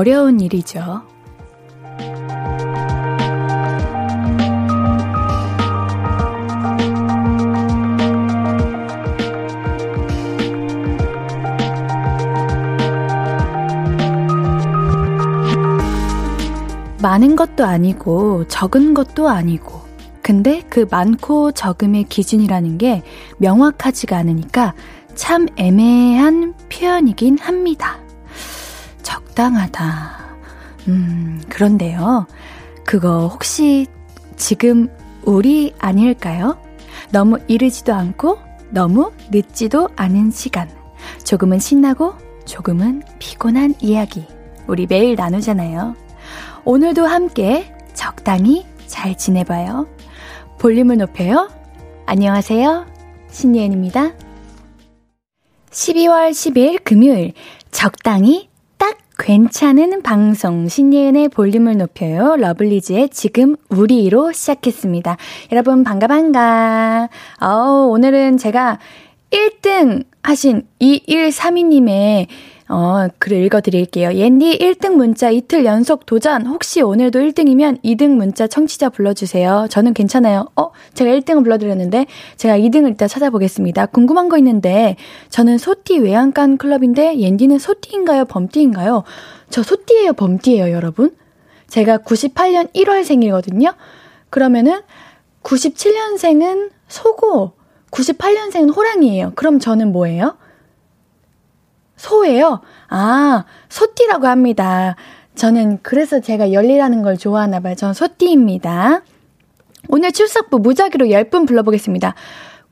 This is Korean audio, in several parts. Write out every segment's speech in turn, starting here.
어려운 일이죠. 많은 것도 아니고 적은 것도 아니고 근데 그 많고 적음의 기준이라는 게 명확하지가 않으니까 참 애매한 표현이긴 합니다. 적당하다. 음, 그런데요. 그거 혹시 지금 우리 아닐까요? 너무 이르지도 않고 너무 늦지도 않은 시간. 조금은 신나고 조금은 피곤한 이야기. 우리 매일 나누잖아요. 오늘도 함께 적당히 잘 지내봐요. 볼륨을 높여요. 안녕하세요. 신예은입니다. 12월 10일 금요일 적당히 딱 괜찮은 방송 신예은의 볼륨을 높여요. 러블리즈의 지금 우리로 시작했습니다. 여러분 반가 반가. 어, 오늘은 제가 1등 하신 2132님의 어, 글을 읽어드릴게요. 옌디 1등 문자 이틀 연속 도전. 혹시 오늘도 1등이면 2등 문자 청취자 불러주세요. 저는 괜찮아요. 어, 제가 1등을 불러드렸는데, 제가 2등을 일단 찾아보겠습니다. 궁금한 거 있는데, 저는 소띠 외양간 클럽인데, 옌디는 소띠인가요? 범띠인가요? 저 소띠예요? 범띠예요, 여러분? 제가 98년 1월 생이거든요? 그러면은, 97년생은 소고, 98년생은 호랑이에요. 그럼 저는 뭐예요? 소예요? 아, 소띠라고 합니다. 저는 그래서 제가 열리라는 걸 좋아하나 봐요. 전 소띠입니다. 오늘 출석부 무작위로 10분 불러보겠습니다.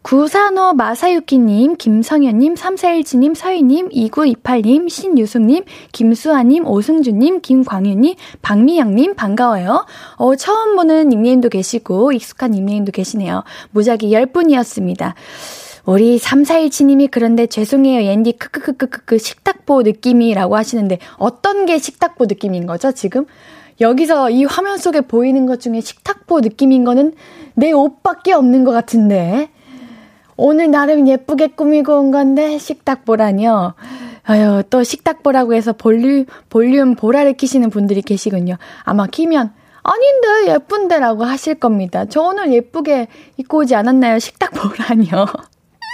구산호 마사유키님, 김성현님, 3417님, 서희님, 2928님, 신유숙님, 김수아님, 오승주님, 김광윤님, 박미영님, 반가워요. 어, 처음 보는 닉네임도 계시고, 익숙한 닉네임도 계시네요. 무작위 10분이었습니다. 우리 3417님이 그런데 죄송해요, 옌디, 크크크크크크, 식탁보 느낌이라고 하시는데, 어떤 게 식탁보 느낌인 거죠, 지금? 여기서 이 화면 속에 보이는 것 중에 식탁보 느낌인 거는 내 옷밖에 없는 것 같은데. 오늘 나름 예쁘게 꾸미고 온 건데, 식탁보라뇨. 아유, 또 식탁보라고 해서 볼륨, 볼륨 보라를 키시는 분들이 계시군요. 아마 키면, 아닌데, 예쁜데라고 하실 겁니다. 저 오늘 예쁘게 입고 오지 않았나요? 식탁 보라뇨.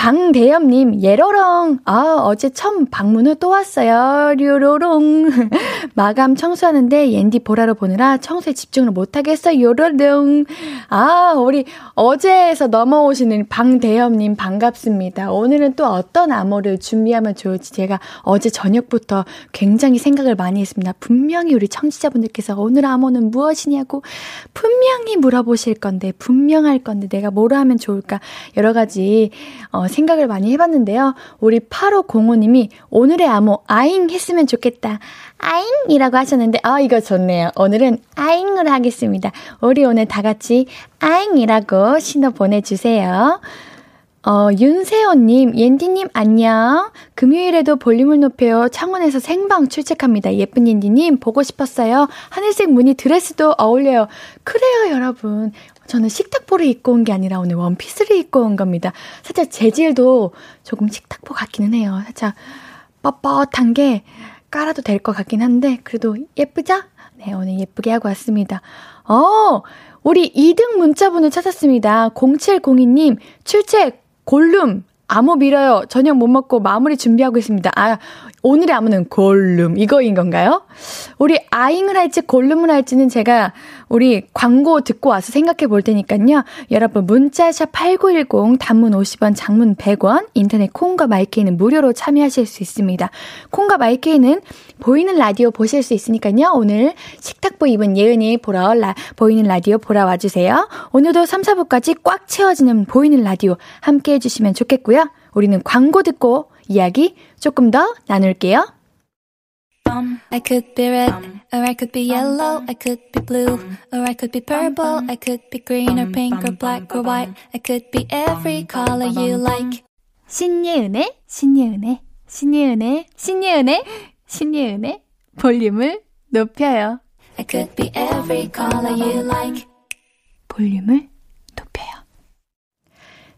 방대엽님, 예러렁. 아, 어제 처음 방문을 또 왔어요. 류로롱. 마감 청소하는데 옌디 보라로 보느라 청소에 집중을 못하겠어요. 요로롱. 아, 우리 어제에서 넘어오시는 방대엽님 반갑습니다. 오늘은 또 어떤 암호를 준비하면 좋을지 제가 어제 저녁부터 굉장히 생각을 많이 했습니다. 분명히 우리 청취자분들께서 오늘 암호는 무엇이냐고 분명히 물어보실 건데, 분명할 건데 내가 뭐로 하면 좋을까 여러 가지 어, 생각을 많이 해봤는데요. 우리 8505님이 오늘의 암호 아잉 했으면 좋겠다. 아잉이라고 하셨는데, 아, 이거 좋네요. 오늘은 아잉으로 하겠습니다. 우리 오늘 다 같이 아잉이라고 신호 보내주세요. 어, 윤세호님, 옌디님 안녕. 금요일에도 볼륨을 높여요. 창원에서 생방 출첵합니다. 예쁜 옌디님, 보고 싶었어요. 하늘색 무늬 드레스도 어울려요. 그래요, 여러분. 저는 식탁보를 입고 온 게 아니라 오늘 원피스를 입고 온 겁니다. 살짝 재질도 조금 식탁보 같기는 해요. 살짝 뻣뻣한 게 깔아도 될 것 같긴 한데, 그래도 예쁘죠? 네, 오늘 예쁘게 하고 왔습니다. 어, 우리 2등 문자분을 찾았습니다. 0702님, 출첵, 골룸, 암호 밀어요. 저녁 못 먹고 마무리 준비하고 있습니다. 아, 오늘의 암호는 골룸. 이거인 건가요? 우리 아잉을 할지 골룸을 할지는 제가 우리 광고 듣고 와서 생각해 볼 테니까요. 여러분 문자샵 8910 단문 50원, 장문 100원, 인터넷 콩과 마이케이는 무료로 참여하실 수 있습니다. 콩과 마이케이는 보이는 라디오 보실 수 있으니까요. 오늘 식탁보 입은 예은이 보러 라, 보이는 라디오 보러 와주세요. 오늘도 3, 4부까지 꽉 채워지는 보이는 라디오 함께 해주시면 좋겠고요. 우리는 광고 듣고 이야기 조금 더 나눌게요. I could be red, or I could be yellow, I could be blue, or I could be purple, I could be green or pink or black or white, I could be every color you like. 신예은의, 신예은의, 신예은의, 신예은의, 신예은의 볼륨을 높여요. I could be every color you like. 볼륨을.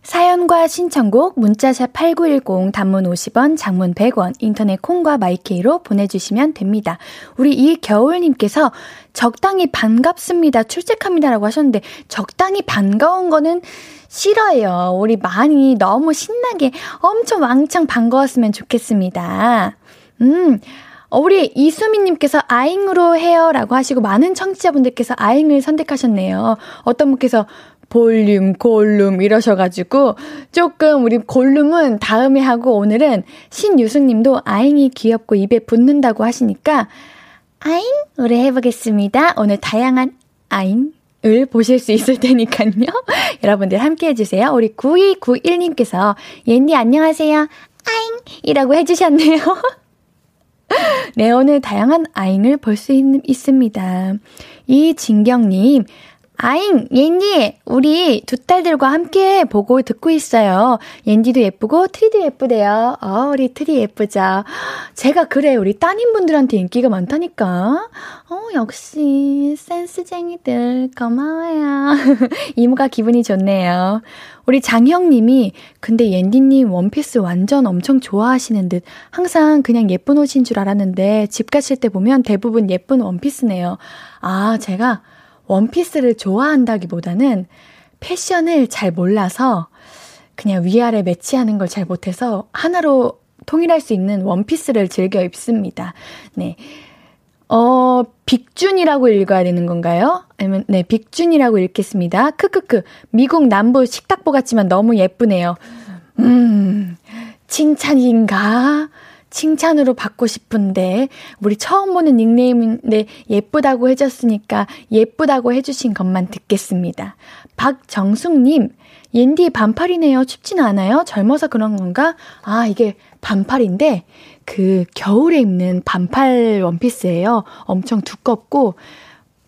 사연과 신청곡 문자샵 8910 단문 50원, 장문 100원, 인터넷 콩과 마이케이로 보내주시면 됩니다. 우리 이 겨울님께서 적당히 반갑습니다. 출첵합니다라고 하셨는데 적당히 반가운 거는 싫어요. 우리 많이 너무 신나게 엄청 왕창 반가웠으면 좋겠습니다. 음, 어, 우리 이수민님께서 아잉으로 해요라고 하시고 많은 청취자분들께서 아잉을 선택하셨네요. 어떤 분께서 볼륨, 골룸 이러셔가지고 조금 우리 골룸은 다음에 하고 오늘은 신유승님도 아잉이 귀엽고 입에 붙는다고 하시니까 아잉 우리 해보겠습니다. 오늘 다양한 아잉 을 보실 수 있을 테니까요. 여러분들 함께 해주세요. 우리 9291님께서 옌디 안녕하세요. 아잉! 이라고 해주셨네요. 네, 오늘 다양한 아잉을 볼 수 있습니다. 이진경님, 아잉, 옌디, 우리 두 딸들과 함께 보고 듣고 있어요. 옌디도 예쁘고 트리도 예쁘대요. 어, 우리 트리 예쁘죠. 제가 그래, 우리 따님분들한테 인기가 많다니까. 어, 역시, 센스쟁이들, 고마워요. 이모가 기분이 좋네요. 우리 장형님이, 근데 옌디님 원피스 완전 엄청 좋아하시는 듯, 항상 그냥 예쁜 옷인 줄 알았는데, 집 가실 때 보면 대부분 예쁜 원피스네요. 아, 제가, 원피스를 좋아한다기보다는 패션을 잘 몰라서 그냥 위아래 매치하는 걸 잘 못해서 하나로 통일할 수 있는 원피스를 즐겨 입습니다. 네. 어, 빅준이라고 읽어야 되는 건가요? 아니면, 네, 빅준이라고 읽겠습니다. 크크크. 미국 남부 식탁보 같지만 너무 예쁘네요. 음, 칭찬인가? 칭찬으로 받고 싶은데 우리 처음 보는 닉네임인데 예쁘다고 해줬으니까 예쁘다고 해주신 것만 듣겠습니다. 박정숙님, 옌디 반팔이네요. 춥진 않아요? 젊어서 그런 건가? 아, 이게 반팔인데 그 겨울에 입는 반팔 원피스예요. 엄청 두껍고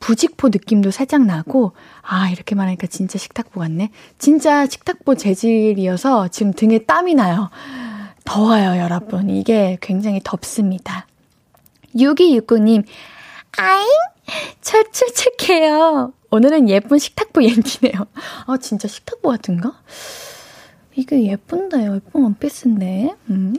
부직포 느낌도 살짝 나고 아 이렇게 말하니까 진짜 식탁보 같네. 진짜 식탁보 재질이어서 지금 등에 땀이 나요. 더워요, 여러분. 이게 굉장히 덥습니다. 6269님, 아잉! 철출출해요. 오늘은 예쁜 식탁보 옌디네요. 아, 진짜 식탁보 같은가? 이게 예쁜데요. 예쁜 원피스인데. 음.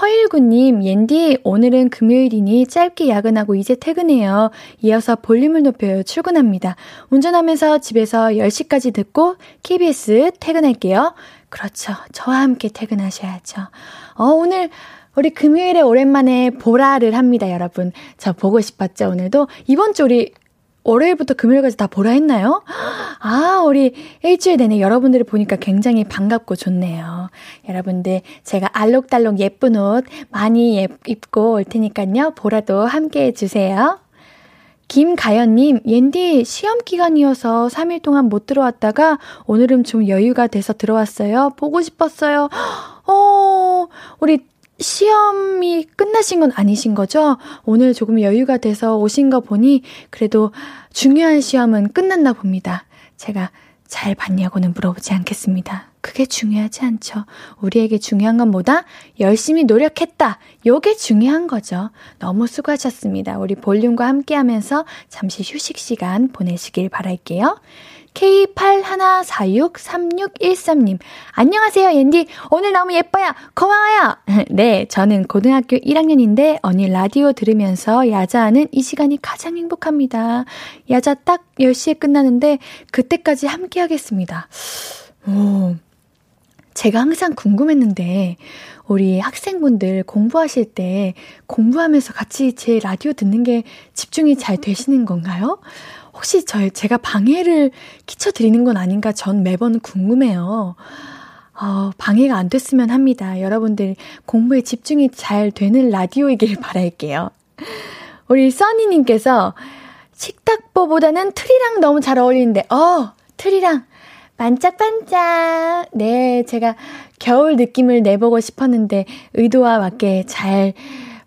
허일구님, 옌디, 오늘은 금요일이니 짧게 야근하고 이제 퇴근해요. 이어서 볼륨을 높여요. 출근합니다. 운전하면서 집에서 10시까지 듣고 KBS 퇴근할게요. 그렇죠. 저와 함께 퇴근하셔야죠. 어, 오늘 우리 금요일에 오랜만에 보라를 합니다, 여러분. 저 보고 싶었죠, 오늘도. 이번 주 우리 월요일부터 금요일까지 다 보라 했나요? 아, 우리 일주일 내내 여러분들을 보니까 굉장히 반갑고 좋네요. 여러분들, 제가 알록달록 예쁜 옷 많이 예, 입고 올 테니까요. 보라도 함께 해주세요. 김가연님, 옌디 시험 기간이어서 3일 동안 못 들어왔다가 오늘은 좀 여유가 돼서 들어왔어요. 보고 싶었어요. 어, 우리 시험이 끝나신 건 아니신 거죠? 오늘 조금 여유가 돼서 오신 거 보니 그래도 중요한 시험은 끝났나 봅니다. 제가 잘 봤냐고는 물어보지 않겠습니다. 그게 중요하지 않죠. 우리에게 중요한 건 뭐다? 열심히 노력했다. 요게 중요한 거죠. 너무 수고하셨습니다. 우리 볼륨과 함께 하면서 잠시 휴식 시간 보내시길 바랄게요. K81463613님. 안녕하세요, 옌디. 오늘 너무 예뻐요. 고마워요. 네, 저는 고등학교 1학년인데 언니 라디오 들으면서 야자하는 이 시간이 가장 행복합니다. 야자 딱 10시에 끝나는데 그때까지 함께 하겠습니다. 오. 제가 항상 궁금했는데, 우리 학생분들 공부하실 때 공부하면서 같이 제 라디오 듣는 게 집중이 잘 되시는 건가요? 혹시 저, 제가 방해를 끼쳐드리는 건 아닌가 전 매번 궁금해요. 어, 방해가 안 됐으면 합니다. 여러분들 공부에 집중이 잘 되는 라디오이길 바랄게요. 우리 써니님께서 식탁보보다는 트리랑 너무 잘 어울리는데, 어, 트리랑 반짝반짝. 네, 제가 겨울 느낌을 내보고 싶었는데 의도와 맞게 잘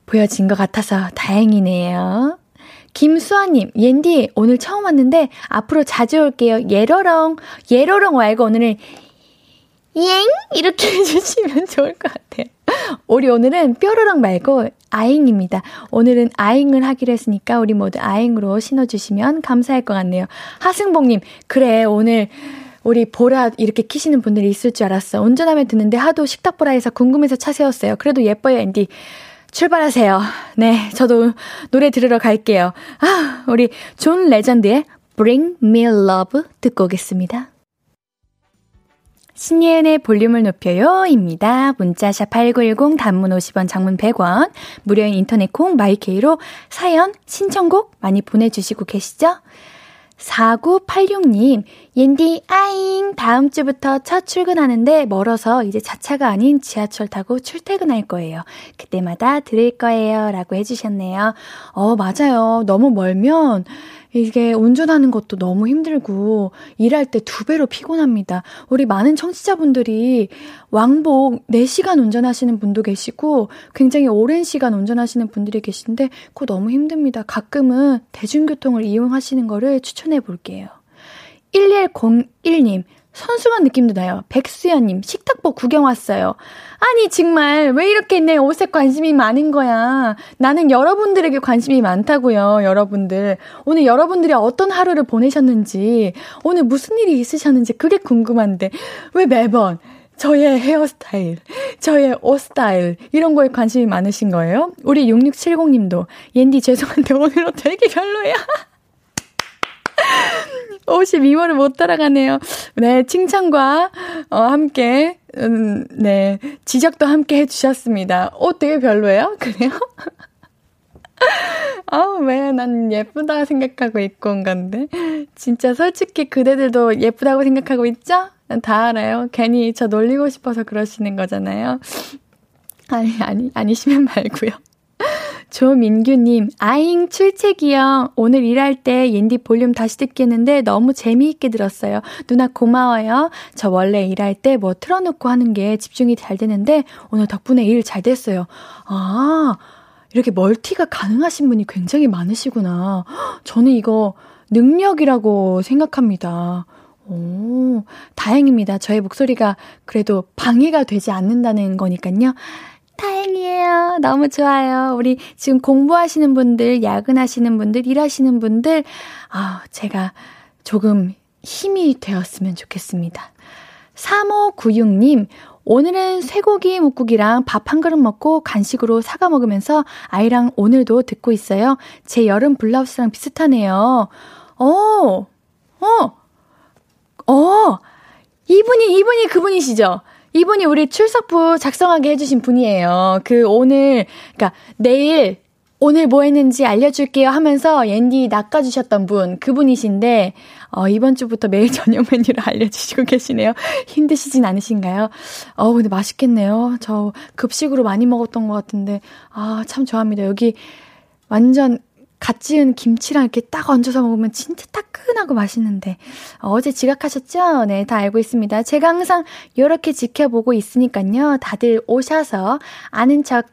보여진 것 같아서 다행이네요. 김수아님, 옌디, 오늘 처음 왔는데 앞으로 자주 올게요. 예러렁, 예러렁 말고 오늘은 잉 이렇게 해주시면 좋을 것 같아요. 우리 오늘은 뾰로랑 말고 아잉입니다. 오늘은 아잉을 하기로 했으니까 우리 모두 아잉으로 신어주시면 감사할 것 같네요. 하승봉님, 그래, 오늘 우리 보라 이렇게 키시는 분들이 있을 줄 알았어. 운전하면 듣는데 하도 식탁 보라에서 궁금해서 차 세웠어요. 그래도 예뻐요, 앤디. 출발하세요. 네, 저도 노래 들으러 갈게요. 아, 우리 존 레전드의 Bring Me Love 듣고 오겠습니다. 신예은의 볼륨을 높여요 입니다. 문자 샵 8910 단문 50원 장문 100원 무료인 인터넷 콩 마이케이로 사연 신청곡 많이 보내주시고 계시죠? 4986님, 옌디, 아잉, 다음 주부터 첫 출근하는데 멀어서 이제 자차가 아닌 지하철 타고 출퇴근할 거예요. 그때마다 들을 거예요. 라고 해주셨네요. 어, 맞아요. 너무 멀면 이게 운전하는 것도 너무 힘들고 일할 때 두 배로 피곤합니다. 우리 많은 청취자분들이 왕복 4시간 운전하시는 분도 계시고 굉장히 오랜 시간 운전하시는 분들이 계신데 그거 너무 힘듭니다. 가끔은 대중교통을 이용하시는 거를 추천해 볼게요. 1101님, 선수한 느낌도 나요. 백수연님, 식탁보 구경 왔어요. 아니, 정말, 왜 이렇게 내 옷에 관심이 많은 거야? 나는 여러분들에게 관심이 많다고요, 여러분들. 오늘 여러분들이 어떤 하루를 보내셨는지, 오늘 무슨 일이 있으셨는지 그게 궁금한데, 왜 매번, 저의 헤어스타일, 저의 옷 스타일, 이런 거에 관심이 많으신 거예요? 우리 6670님도, 옌디 죄송한데 오늘 옷 되게 별로야. 옷이 미모를 못 따라가네요. 네, 칭찬과, 어, 함께, 음, 네, 지적도 함께 해주셨습니다. 옷 되게 별로예요? 그래요? 아우, 왜, 난 예쁘다 생각하고 입고 온 건데. 진짜 솔직히 그대들도 예쁘다고 생각하고 있죠? 난 다 알아요. 괜히 저 놀리고 싶어서 그러시는 거잖아요. 아니, 아니, 아니시면 말고요. 조민규님, 아잉, 출첵이요. 오늘 일할 때 옌디 볼륨 다시 듣겠는데 너무 재미있게 들었어요. 누나 고마워요. 저 원래 일할 때 뭐 틀어놓고 하는 게 집중이 잘 되는데 오늘 덕분에 일 잘 됐어요. 아, 이렇게 멀티가 가능하신 분이 굉장히 많으시구나. 저는 이거 능력이라고 생각합니다. 오, 다행입니다. 저의 목소리가 그래도 방해가 되지 않는다는 거니까요. 다행이에요. 너무 좋아요. 우리 지금 공부하시는 분들, 야근하시는 분들, 일하시는 분들, 아, 제가 조금 힘이 되었으면 좋겠습니다. 3596님, 오늘은 쇠고기 묵국이랑 밥 한 그릇 먹고 간식으로 사과 먹으면서 아이랑 오늘도 듣고 있어요. 제 여름 블라우스랑 비슷하네요. 어, 어, 어, 이분이, 이분이 그분이시죠? 이분이 우리 출석부 작성하게 해주신 분이에요. 그 오늘, 그니까 내일, 오늘 뭐 했는지 알려줄게요 하면서 옌디 낚아주셨던 분, 그분이신데, 어, 이번 주부터 매일 저녁 메뉴를 알려주시고 계시네요. 힘드시진 않으신가요? 어, 근데 맛있겠네요. 저 급식으로 많이 먹었던 것 같은데, 아, 참 좋아합니다. 여기 완전 갓 지은 김치랑 이렇게 딱 얹어서 먹으면 진짜 따끈하고 맛있는데 어제 지각하셨죠? 네, 다 알고 있습니다. 제가 항상 이렇게 지켜보고 있으니까요. 다들 오셔서 아는 척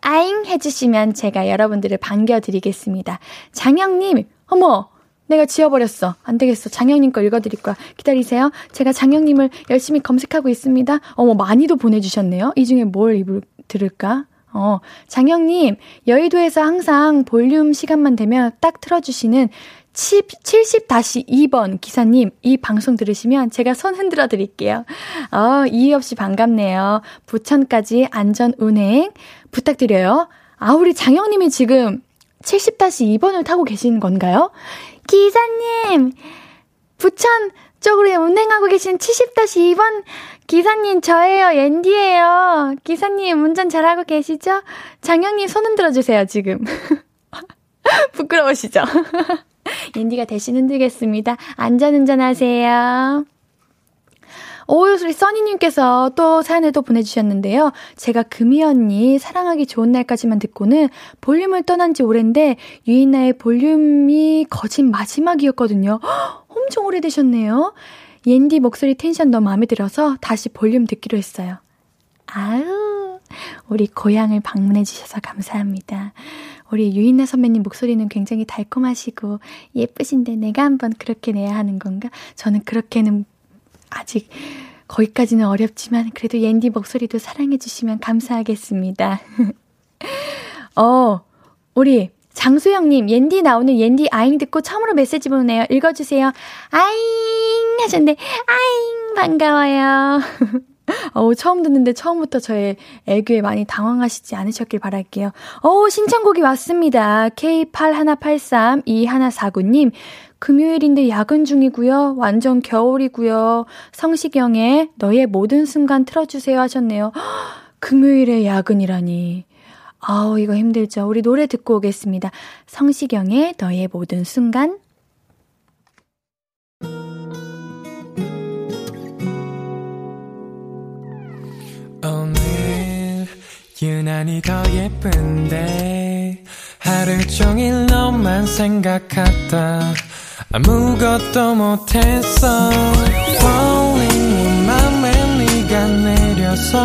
아잉 해주시면 제가 여러분들을 반겨드리겠습니다. 장영님, 어머! 내가 지워버렸어. 안 되겠어. 장영님 거 읽어드릴 거야. 기다리세요. 제가 장영님을 열심히 검색하고 있습니다. 어머, 많이도 보내주셨네요. 이 중에 뭘 입을, 들을까? 어, 장영님, 여의도에서 항상 볼륨 시간만 되면 딱 틀어주시는 70-2번 기사님, 이 방송 들으시면 제가 손 흔들어 드릴게요. 어, 이의 없이 반갑네요. 부천까지 안전 운행 부탁드려요. 아, 우리 장영님이 지금 70-2번을 타고 계신 건가요? 기사님, 부천 쪽으로 운행하고 계신 70-2번 기사님, 저예요. 앤디예요. 기사님, 운전 잘하고 계시죠? 장영님, 손 흔들어 주세요, 지금. 부끄러우시죠? 앤디가 대신 흔들겠습니다. 안전운전 하세요. 오요수리 써니님께서 또 사연을 또 보내주셨는데요. 제가 금이 언니 사랑하기 좋은 날까지만 듣고는 볼륨을 떠난 지 오랜데 유인나의 볼륨이 거진 마지막이었거든요. 허, 엄청 오래되셨네요. 옌디 목소리 텐션 너무 마음에 들어서 다시 볼륨 듣기로 했어요. 아우, 우리 고향을 방문해 주셔서 감사합니다. 우리 유인나 선배님 목소리는 굉장히 달콤하시고 예쁘신데 내가 한번 그렇게 내야 하는 건가? 저는 그렇게는 아직 거기까지는 어렵지만 그래도 옌디 목소리도 사랑해 주시면 감사하겠습니다. 어, 우리 장수영님, 옌디 나오는 옌디 아잉 듣고 처음으로 메시지 보내요. 읽어주세요. 아잉 하셨는데, 아잉 반가워요. 어우, 처음 듣는데 처음부터 저의 애교에 많이 당황하시지 않으셨길 바랄게요. 어우, 신청곡이 왔습니다. K81832149님, 금요일인데 야근 중이고요. 완전 겨울이고요. 성시경의 너의 모든 순간 틀어주세요 하셨네요. 금요일에 야근이라니. 아우, 이거 힘들죠. 우리 노래 듣고 오겠습니다. 성시경의 너의 모든 순간. 오늘 유난히 더 예쁜데 하루 종일 너만 생각하다 아무것도 못했어 Falling 내 맘에 네가 내려서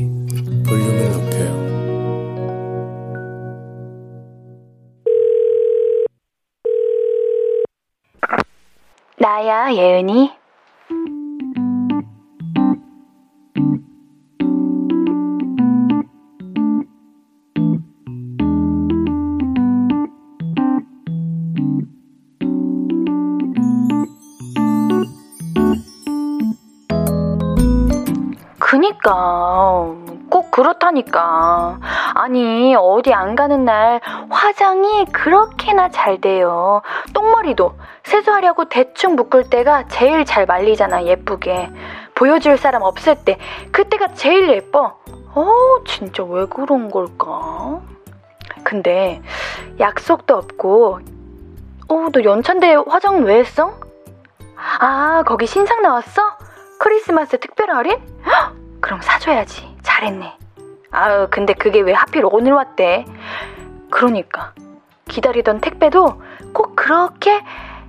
나야, 예은이. 그니까 꼭 그렇다니까 아니 어디 안 가는 날 화장이 그렇게나 잘 돼요 똥머리도 세수하려고 대충 묶을 때가 제일 잘 말리잖아 예쁘게 보여줄 사람 없을 때 그때가 제일 예뻐 어 진짜 왜 그런 걸까 근데 약속도 없고 어 너 연찬대 화장 왜 했어? 아 거기 신상 나왔어? 크리스마스 특별 할인? 헉, 그럼 사줘야지. 잘했네. 아유, 근데 그게 왜 하필 오늘 왔대? 그러니까. 기다리던 택배도 꼭 그렇게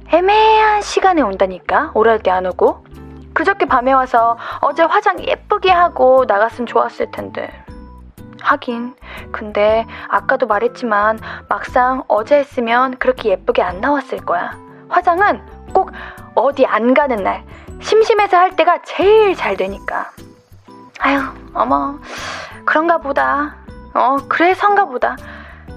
애매한 시간에 온다니까. 오랄 때 안 오고. 그저께 밤에 와서 어제 화장 예쁘게 하고 나갔으면 좋았을 텐데. 하긴. 근데 아까도 말했지만 막상 어제 했으면 그렇게 예쁘게 안 나왔을 거야. 화장은 꼭 어디 안 가는 날, 심심해서 할 때가 제일 잘 되니까. 아유, 어머, 그런가 보다. 어, 그래서인가 보다.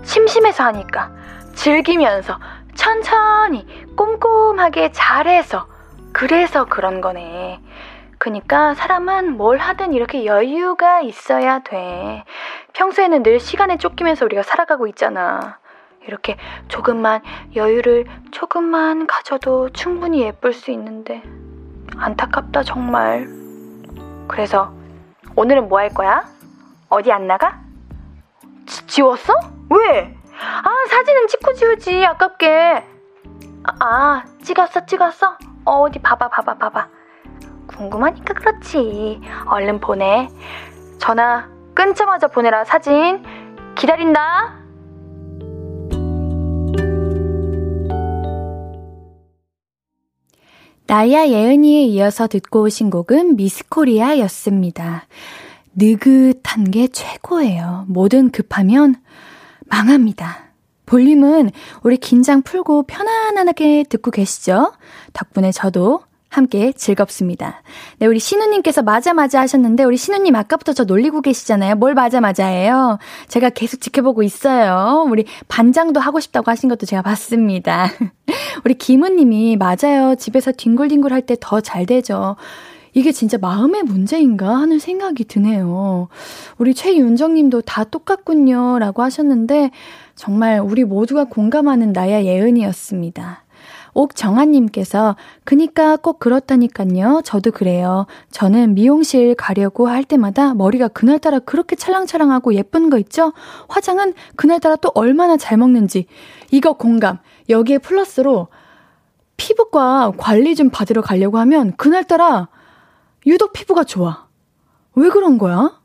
심심해서 하니까. 즐기면서, 천천히, 꼼꼼하게 잘해서, 그래서 그런 거네. 그니까 사람은 뭘 하든 이렇게 여유가 있어야 돼. 평소에는 늘 시간에 쫓기면서 우리가 살아가고 있잖아. 이렇게 조금만 여유를 조금만 가져도 충분히 예쁠 수 있는데. 안타깝다, 정말. 그래서 오늘은 뭐 할 거야? 어디 안 나가? 지, 지웠어? 왜? 아, 사진은 찍고 지우지, 아깝게. 아, 아 찍었어, 찍었어? 어, 어디 봐봐, 봐봐, 봐봐. 궁금하니까 그렇지. 얼른 보내. 전화 끊자마자 보내라, 사진. 기다린다. 나야 예은이에 이어서 듣고 오신 곡은 미스코리아였습니다. 느긋한 게 최고예요. 뭐든 급하면 망합니다. 볼륨은 우리 긴장 풀고 편안하게 듣고 계시죠? 덕분에 저도 함께 즐겁습니다. 네, 우리 신우님께서 맞아 맞아 하셨는데 우리 신우님 아까부터 저 놀리고 계시잖아요. 뭘 맞아 맞아해요? 제가 계속 지켜보고 있어요. 우리 반장도 하고 싶다고 하신 것도 제가 봤습니다. 우리 김우님이 맞아요. 집에서 뒹굴뒹굴 할 때 더 잘 되죠. 이게 진짜 마음의 문제인가 하는 생각이 드네요. 우리 최윤정 님도 다 똑같군요. 라고 하셨는데, 정말 우리 모두가 공감하는 나야 예은이었습니다. 옥정아님께서 그니까 꼭 그렇다니깐요. 저도 그래요. 저는 미용실 가려고 할 때마다 머리가 그날따라 그렇게 찰랑찰랑하고 예쁜 거 있죠? 화장은 그날따라 또 얼마나 잘 먹는지. 이거 공감. 여기에 플러스로 피부과 관리 좀 받으러 가려고 하면 그날따라 유독 피부가 좋아. 왜 그런 거야?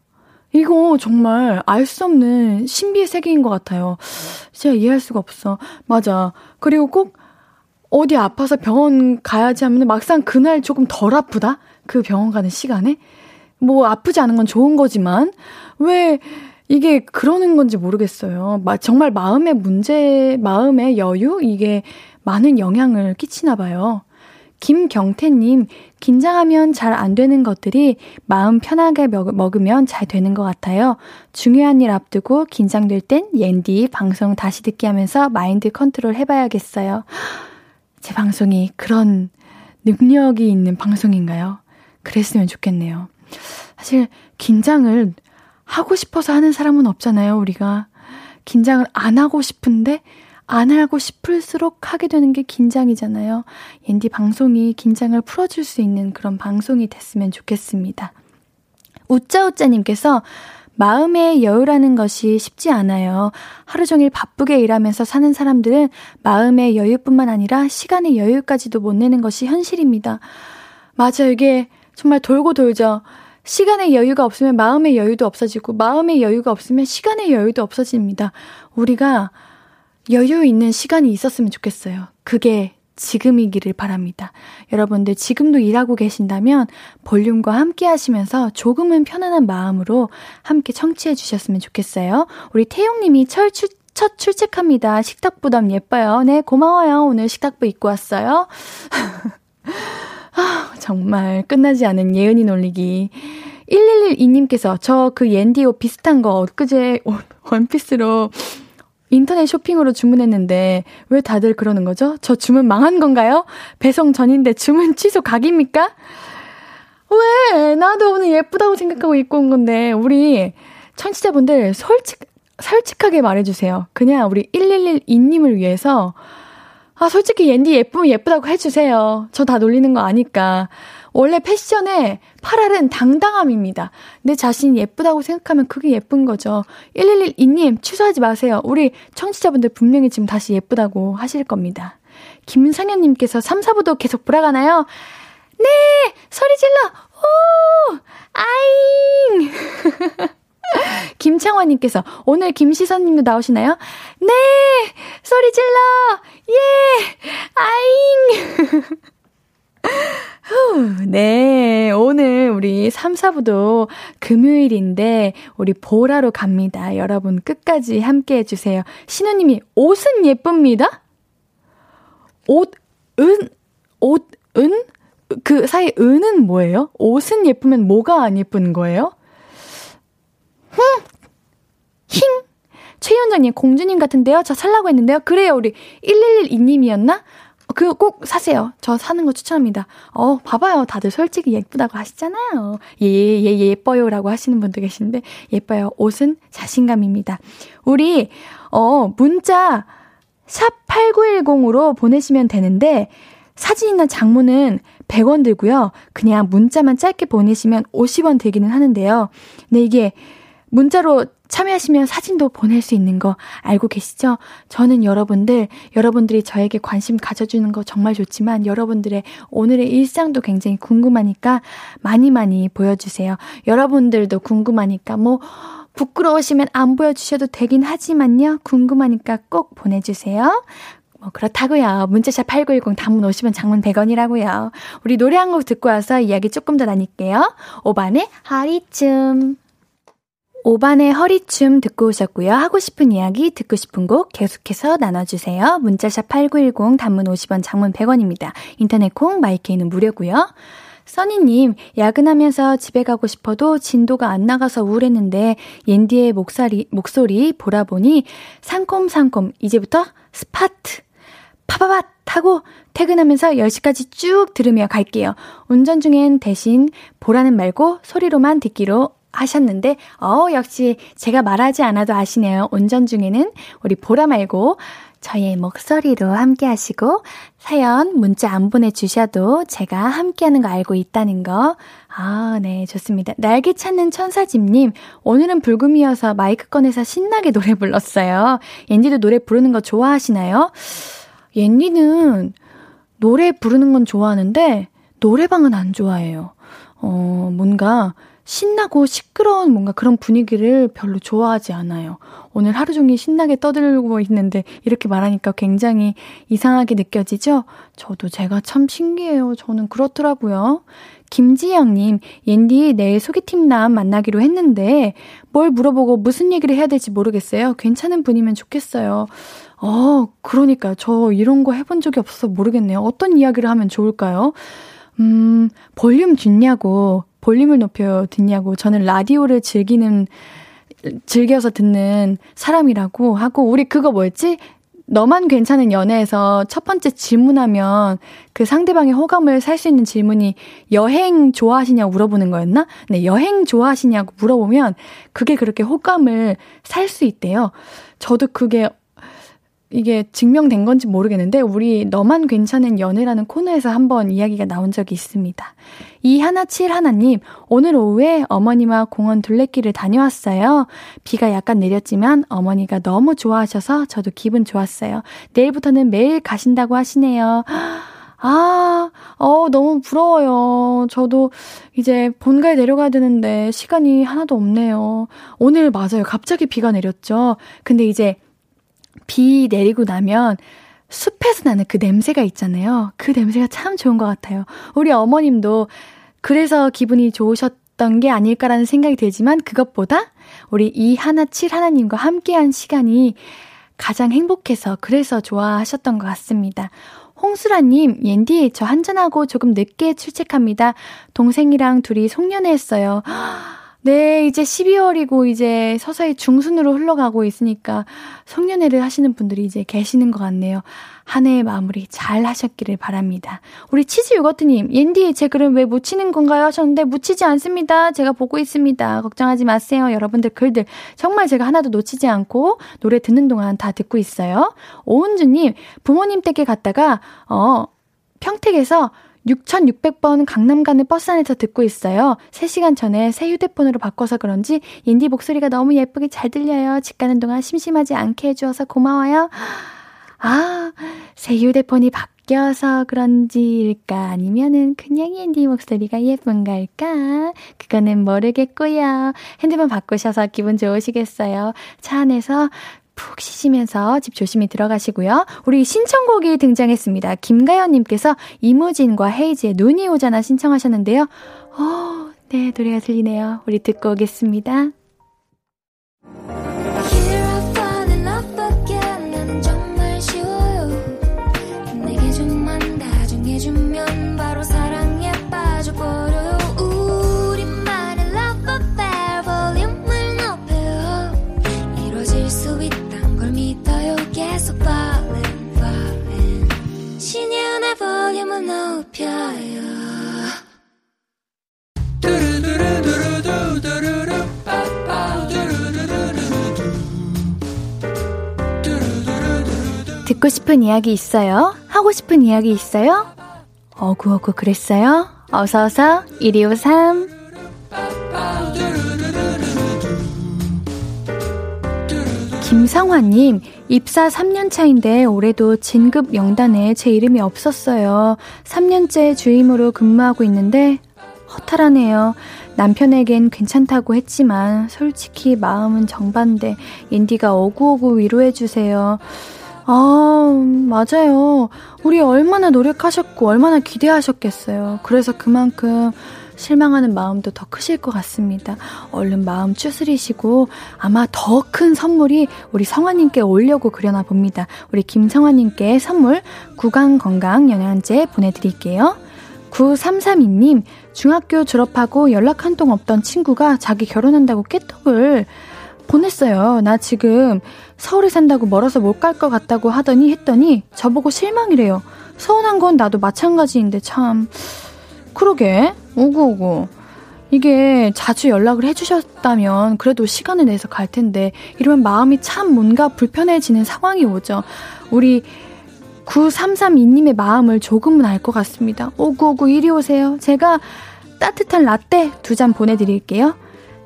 이거 정말 알 수 없는 신비의 세계인 것 같아요. 진짜 이해할 수가 없어. 맞아. 그리고 꼭 어디 아파서 병원 가야지 하면 막상 그날 조금 덜 아프다? 그 병원 가는 시간에? 뭐 아프지 않은 건 좋은 거지만, 왜 이게 그러는 건지 모르겠어요. 정말 마음의 문제, 마음의 여유? 이게 많은 영향을 끼치나 봐요. 김경태님, 긴장하면 잘 안 되는 것들이 마음 편하게 먹, 으면 잘 되는 것 같아요. 중요한 일 앞두고 긴장될 땐 옌디 방송 다시 듣기 하면서 마인드 컨트롤 해봐야겠어요. 제 방송이 그런 능력이 있는 방송인가요? 그랬으면 좋겠네요. 사실 긴장을 하고 싶어서 하는 사람은 없잖아요, 우리가. 긴장을 안 하고 싶은데 안 하고 싶을수록 하게 되는 게 긴장이잖아요. 옌디 방송이 긴장을 풀어줄 수 있는 그런 방송이 됐으면 좋겠습니다. 우짜우짜님께서 마음의 여유라는 것이 쉽지 않아요. 하루 종일 바쁘게 일하면서 사는 사람들은 마음의 여유뿐만 아니라 시간의 여유까지도 못 내는 것이 현실입니다. 맞아요. 이게 정말 돌고 돌죠. 시간의 여유가 없으면 마음의 여유도 없어지고, 마음의 여유가 없으면 시간의 여유도 없어집니다. 우리가 여유 있는 시간이 있었으면 좋겠어요. 그게 지금이기를 바랍니다. 여러분들 지금도 일하고 계신다면 볼륨과 함께 하시면서 조금은 편안한 마음으로 함께 청취해 주셨으면 좋겠어요. 우리 태용님이 철출, 첫 출첵합니다. 식탁부 덤 예뻐요. 네, 고마워요. 오늘 식탁부 입고 왔어요. 아, 정말 끝나지 않은 예은이 놀리기. 1112님께서 저 그 옌디 옷 비슷한 거 엊그제 원피스로 인터넷 쇼핑으로 주문했는데 왜 다들 그러는 거죠? 저 주문 망한 건가요? 배송 전인데 주문 취소 각입니까? 왜? 나도 오늘 예쁘다고 생각하고 입고 온 건데 우리 청취자분들 솔직 솔직하게 말해주세요. 그냥 우리 1112님을 위해서 아 솔직히 옌디 예쁘면 예쁘다고 해주세요. 저 다 놀리는 거 아니까. 원래 패션의 8알은 당당함입니다. 내 자신이 예쁘다고 생각하면 그게 예쁜 거죠. 1112님, 취소하지 마세요. 우리 청취자분들 분명히 지금 다시 예쁘다고 하실 겁니다. 김상현님께서 3, 4부도 계속 불어가나요? 네! 소리 질러! 오! 아잉! 김창환님께서 오늘 김시선님도 나오시나요? 네! 소리 질러! 예! 아잉! 네, 오늘 우리 3, 4부도 금요일인데 우리 보라로 갑니다. 여러분 끝까지 함께 해주세요. 신우님이 옷은 예쁩니다? 옷, 은, 옷, 은? 그 사이 은은 뭐예요? 옷은 예쁘면 뭐가 안 예쁜 거예요? 흠! 힝! 최현정님, 공주님 같은데요? 저 살라고 했는데요? 그래요, 우리 1112님이었나? 그 꼭 사세요. 저 사는 거 추천합니다. 어, 봐봐요. 다들 솔직히 예쁘다고 하시잖아요. 예, 예, 예, 예뻐요라고 하시는 분도 계신데, 예뻐요. 옷은 자신감입니다. 우리, 어, 문자, 샵 8910으로 보내시면 되는데, 사진이나 장문은 100원 들고요. 그냥 문자만 짧게 보내시면 50원 되기는 하는데요. 근데 이게 문자로 참여하시면 사진도 보낼 수 있는 거 알고 계시죠? 저는 여러분들, 여러분들이 저에게 관심 가져주는 거 정말 좋지만 여러분들의 오늘의 일상도 굉장히 궁금하니까 많이 많이 보여주세요. 여러분들도 궁금하니까 뭐, 부끄러우시면 안 보여주셔도 되긴 하지만요. 궁금하니까 꼭 보내주세요. 뭐 그렇다고요. 문자샵 8910 단문 50원 장문 100원이라고요. 우리 노래 한 곡 듣고 와서 이야기 조금 더 나눌게요. 오반의 하리쯤. 오반의 허리춤 듣고 오셨고요. 하고 싶은 이야기, 듣고 싶은 곡 계속해서 나눠주세요. 문자샵 8910, 단문 50원, 장문 100원입니다. 인터넷 콩, 마이케이는 무료고요. 써니님, 야근하면서 집에 가고 싶어도 진도가 안 나가서 우울했는데, 옌디의 목소리, 목소리 보라 보니, 상콤상콤, 이제부터 스퍼트, 파바밭 하고 퇴근하면서 10시까지 쭉 들으며 갈게요. 운전 중엔 대신 보라는 말고 소리로만 듣기로 하셨는데, 어, 역시 제가 말하지 않아도 아시네요. 운전 중에는 우리 보라 말고 저의 목소리로 함께 하시고, 사연, 문자 안 보내주셔도 제가 함께 하는 거 알고 있다는 거. 아, 네, 좋습니다. 날개 찾는 천사집님, 오늘은 불금이어서 마이크 꺼내서 신나게 노래 불렀어요. 옌디도 노래 부르는 거 좋아하시나요? 옌디는 노래 부르는 건 좋아하는데, 노래방은 안 좋아해요. 어, 뭔가, 신나고 시끄러운 뭔가 그런 분위기를 별로 좋아하지 않아요. 오늘 하루 종일 신나게 떠들고 있는데 이렇게 말하니까 굉장히 이상하게 느껴지죠? 저도 제가 참 신기해요. 저는 그렇더라고요. 김지영님, 옌디 내일 소개팅남 만나기로 했는데 뭘 물어보고 무슨 얘기를 해야 될지 모르겠어요. 괜찮은 분이면 좋겠어요. 어, 그러니까 저 이런 거 해본 적이 없어서 모르겠네요. 어떤 이야기를 하면 좋을까요? 음, 볼륨 듣냐고, 볼륨을 높여 듣냐고, 저는 라디오를 즐기는, 즐겨서 듣는 사람이라고 하고, 우리 그거 뭐였지? 너만 괜찮은 연애에서 첫 번째 질문하면 그 상대방의 호감을 살 수 있는 질문이 여행 좋아하시냐고 물어보는 거였나? 네, 여행 좋아하시냐고 물어보면 그게 그렇게 호감을 살 수 있대요. 저도 그게 이게 증명된 건지 모르겠는데 우리 너만 괜찮은 연애라는 코너에서 한번 이야기가 나온 적이 있습니다. 이하나칠 하나님 오늘 오후에 어머니와 공원 둘레길을 다녀왔어요. 비가 약간 내렸지만 어머니가 너무 좋아하셔서 저도 기분 좋았어요. 내일부터는 매일 가신다고 하시네요. 아, 어, 너무 부러워요. 저도 이제 본가에 내려가야 되는데 시간이 하나도 없네요. 오늘 맞아요. 갑자기 비가 내렸죠. 근데 이제 비 내리고 나면 숲에서 나는 그 냄새가 있잖아요. 그 냄새가 참 좋은 것 같아요. 우리 어머님도 그래서 기분이 좋으셨던 게 아닐까라는 생각이 들지만 그것보다 우리 이 하나칠 하나님과 함께한 시간이 가장 행복해서 그래서 좋아하셨던 것 같습니다. 홍수라님, 옌디, 저 한잔하고 조금 늦게 출첵합니다. 동생이랑 둘이 송년회 했어요. 네, 이제 12월이고 이제 서서히 중순으로 흘러가고 있으니까 성년회를 하시는 분들이 이제 계시는 것 같네요. 한 해의 마무리 잘 하셨기를 바랍니다. 우리 치즈 요거트님, 옌디, 제 글은 왜 묻히는 건가요? 하셨는데, 묻히지 않습니다. 제가 보고 있습니다. 걱정하지 마세요. 여러분들 글들. 정말 제가 하나도 놓치지 않고 노래 듣는 동안 다 듣고 있어요. 오은주님, 부모님 댁에 갔다가, 어, 평택에서 6600번 강남 가는 버스 안에서 듣고 있어요. 3시간 전에 새 휴대폰으로 바꿔서 그런지 인디 목소리가 너무 예쁘게 잘 들려요. 집 가는 동안 심심하지 않게 해주어서 고마워요. 아, 새 휴대폰이 바뀌어서 그런지일까? 아니면은 그냥 인디 목소리가 예쁜 걸까? 그거는 모르겠고요. 핸드폰 바꾸셔서 기분 좋으시겠어요. 차 안에서 푹 쉬시면서 집 조심히 들어가시고요. 우리 신청곡이 등장했습니다. 김가연님께서 이무진과 헤이즈의 눈이 오잖아 신청하셨는데요. 어, 네, 노래가 들리네요. 우리 듣고 오겠습니다. 듣고 싶은 이야기 있어요? 하고 싶은 이야기 있어요? 어구어구 그랬어요? 어서어서 1253 김상화님, 입사 3년 차인데 올해도 진급 명단에 제 이름이 없었어요. 3년째 주임으로 근무하고 있는데 허탈하네요. 남편에겐 괜찮다고 했지만 솔직히 마음은 정반대. 인디가 오구오구 위로해주세요. 아, 맞아요. 우리 얼마나 노력하셨고 얼마나 기대하셨겠어요. 그래서 그만큼 실망하는 마음도 더 크실 것 같습니다. 얼른 마음 추스리시고 아마 더 큰 선물이 우리 성화님께 오려고 그려나 봅니다. 우리 김성화님께 선물 구강 건강 영양제 보내드릴게요. 9332님, 중학교 졸업하고 연락 한 통 없던 친구가 자기 결혼한다고 깨톡을 보냈어요. 나 지금 서울에 산다고 멀어서 못 갈 것 같다고 하더니 했더니 저보고 실망이래요. 서운한 건 나도 마찬가지인데 참. 그러게. 오구오구. 이게 자주 연락을 해주셨다면 그래도 시간을 내서 갈 텐데 이러면 마음이 참 뭔가 불편해지는 상황이 오죠. 우리 9332님의 마음을 조금은 알 것 같습니다. 오구오구 이리 오세요. 제가 따뜻한 라떼 두 잔 보내드릴게요.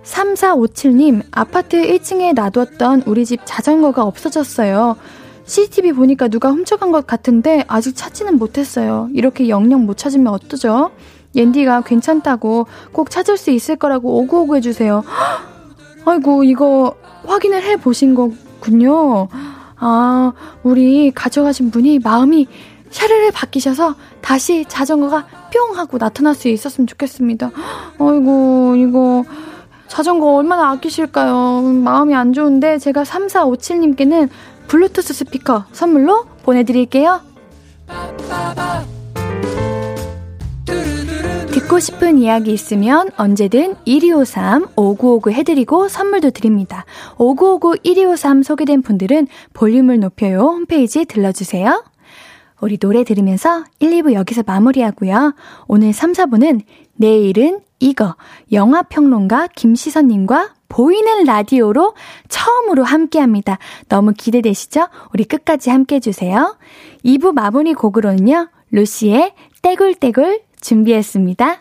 3457님, 아파트 1층에 놔뒀던 우리 집 자전거가 없어졌어요. CCTV 보니까 누가 훔쳐간 것 같은데 아직 찾지는 못했어요. 이렇게 영영 못 찾으면 어떠죠? 옌디가 괜찮다고 꼭 찾을 수 있을 거라고 오구오구 해주세요. 아이고, 이거 확인을 해 보신 거군요. 아, 우리 가져가신 분이 마음이 샤르르 바뀌셔서 다시 자전거가 뿅 하고 나타날 수 있었으면 좋겠습니다. 아이고, 이거 자전거 얼마나 아끼실까요? 마음이 안 좋은데 제가 3457님께는 블루투스 스피커 선물로 보내드릴게요. 듣고 싶은 이야기 있으면 언제든 1253-5959 해드리고 선물도 드립니다. 5959-1253 소개된 분들은 볼륨을 높여요 홈페이지 들러주세요. 우리 노래 들으면서 1, 2부 여기서 마무리하고요. 오늘 3, 4부는 내일은 이거 영화평론가 김시선님과 보이는 라디오로 처음으로 함께 합니다. 너무 기대되시죠? 우리 끝까지 함께 해주세요. 2부 마무리 곡으로는요, 루시의 떼굴떼굴 준비했습니다.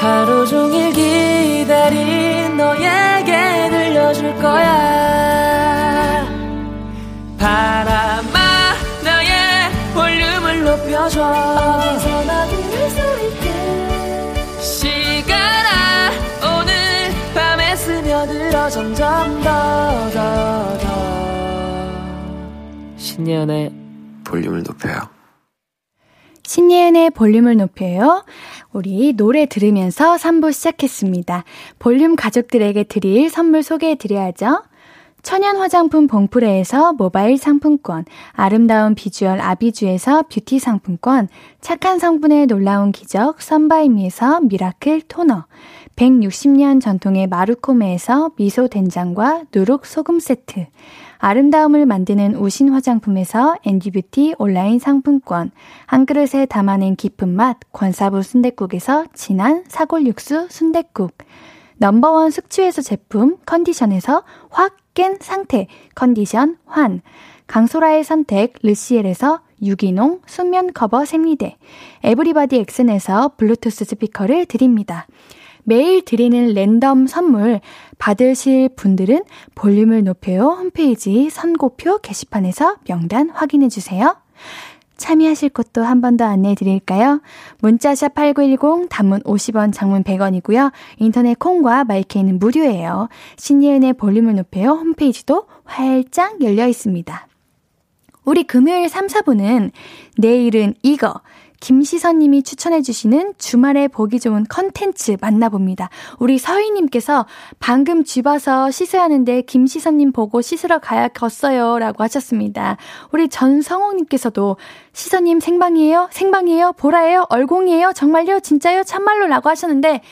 하루 종일 기다린 높여줘 어디서나 들을 수 있게 시간아 오늘 밤에 스며들어 점점 더 더 더 신예은의 볼륨을 높여요. 신예은의 볼륨을 높여요. 우리 노래 들으면서 3부 시작했습니다. 볼륨 가족들에게 드릴 선물 소개해 드려야죠. 천연 화장품 봉프레에서 모바일 상품권, 아름다운 비주얼 아비주에서 뷰티 상품권, 착한 성분의 놀라운 기적 선바이미에서 미라클 토너, 160년 전통의 마루코메에서 미소 된장과 누룩 소금 세트, 아름다움을 만드는 우신 화장품에서 앤디뷰티 온라인 상품권, 한 그릇에 담아낸 깊은 맛 권사부 순댓국에서 진한 사골 육수 순댓국, 넘버원 숙취해소 제품 컨디션에서 확 깬 상태 컨디션 환, 강소라의 선택 르시엘에서 유기농 수면 커버 생리대, 에브리바디 엑슨에서 블루투스 스피커를 드립니다. 매일 드리는 랜덤 선물 받으실 분들은 볼륨을 높여요 홈페이지 선곡표 게시판에서 명단 확인해 주세요. 참여하실 곳도 한 번 더 안내해 드릴까요? 문자샵 8910 단문 50원 장문 100원이고요. 인터넷 콩과 마이케이는 무료예요. 신예은의 볼륨을 높여요 홈페이지도 활짝 열려 있습니다. 우리 금요일 3, 4분은 내일은 이거 김시선님이 추천해주시는 주말에 보기 좋은 컨텐츠 만나봅니다. 우리 서희님께서 방금 집 와서 씻어야 하는데 김시선님 보고 씻으러 가야겠어요. 라고 하셨습니다. 우리 전성옥님께서도 시선님 생방이에요? 생방이에요? 보라예요? 얼공이에요? 정말요? 진짜요? 참말로? 라고 하셨는데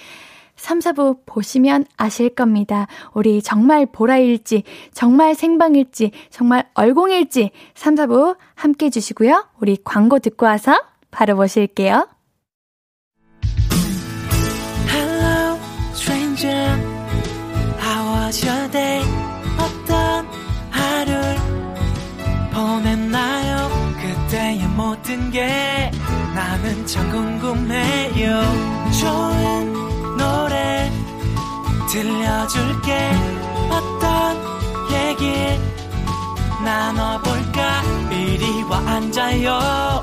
3, 4부 보시면 아실 겁니다. 우리 정말 보라일지, 정말 생방일지, 정말 얼공일지 3, 4부 함께 해주시고요. 우리 광고 듣고 와서 바로 모실게요. Hello, stranger. How was your day? 어떤 하루를 보냈나요? 그때의 모든 게 나는 참 궁금해요. 좋은 노래 들려줄게. 어떤 얘기 나눠볼까? 이리 와 앉아요.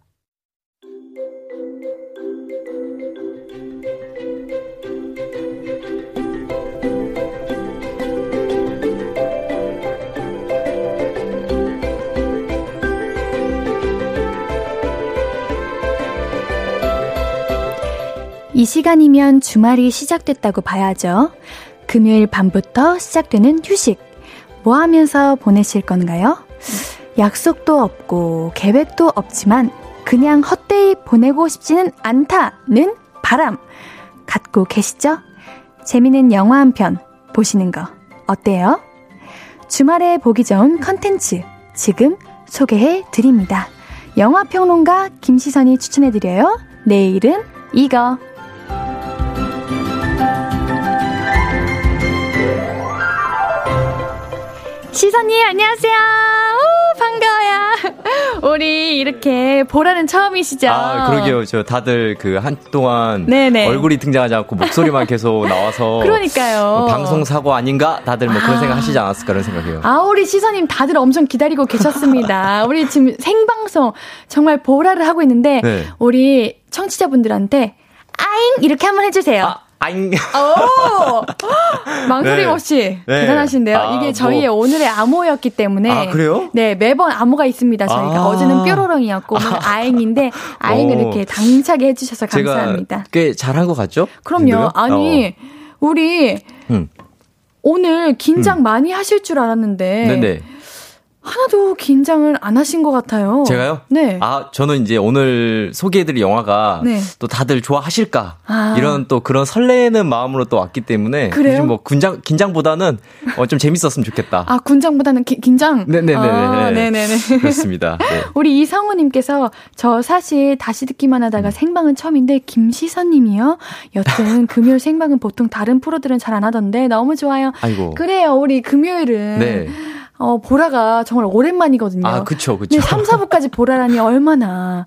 이 시간이면 주말이 시작됐다고 봐야죠. 금요일 밤부터 시작되는 휴식. 뭐 하면서 보내실 건가요? 약속도 없고 계획도 없지만 그냥 헛되이 보내고 싶지는 않다는 바람 갖고 계시죠? 재미있는 영화 한 편 보시는 거 어때요? 주말에 보기 좋은 컨텐츠 지금 소개해 드립니다. 영화 평론가 김시선이 추천해 드려요. 내일은 이거 시선님 안녕하세요. 오, 반가워요. 우리 이렇게 보라는 처음이시죠? 아, 그러게요. 저 다들 그 한동안 네네. 얼굴이 등장하지 않고 목소리만 계속 나와서 그러니까요. 뭐 방송 사고 아닌가? 다들 뭐 그런 아. 생각 하시지 않았을까 그런 생각해요. 아, 우리 시선님 다들 엄청 기다리고 계셨습니다. 우리 지금 생방송 정말 보라를 하고 있는데, 네. 우리 청취자분들한테, 아잉! 이렇게 한번 해주세요. 아, 아잉. 오! 망설임 네. 없이 네. 대단하신데요. 아, 이게 뭐. 저희의 오늘의 암호였기 때문에. 아, 그래요? 네, 매번 암호가 있습니다. 저희가 아. 어제는 뾰로롱이었고 오늘 아 잉인데 아잉을 오. 이렇게 당차게 해주셔서 감사합니다. 꽤 잘한 것 같죠? 그럼요. 근데요? 아니 우리 어. 음. 오늘 긴장 많이 하실 줄 알았는데 네네. 하나도 긴장을 안 하신 것 같아요. 제가요? 네. 아, 저는 이제 오늘 소개해드릴 영화가 네. 또 다들 좋아하실까? 아. 이런 또 그런 설레는 마음으로 또 왔기 때문에. 그래요? 요즘 뭐 긴장, 긴장보다는 어, 좀 재밌었으면 좋겠다. 아 군장보다는 기- 긴장. 네네네네. 아, 네네네. 그렇습니다. 네. 우리 이성우님께서 저 사실 다시 듣기만 하다가 음. 생방은 처음인데 김시선님이요. 여튼 금요일 생방은 보통 다른 프로들은 잘 안 하던데 너무 좋아요. 아이고. 그래요. 우리 금요일은 네. 어 보라가 정말 오랜만이거든요. 아, 그쵸, 그쵸. 네, 3, 4부까지 보라라니 얼마나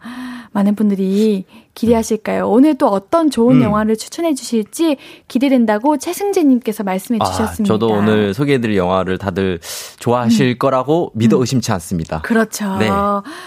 많은 분들이 기대하실까요? 오늘 또 어떤 좋은 음. 영화를 추천해 주실지 기대된다고 최승재님께서 말씀해 주셨습니다. 아, 저도 오늘 소개해드릴 영화를 다들 좋아하실 거라고 믿어 의심치 않습니다. 그렇죠. 네.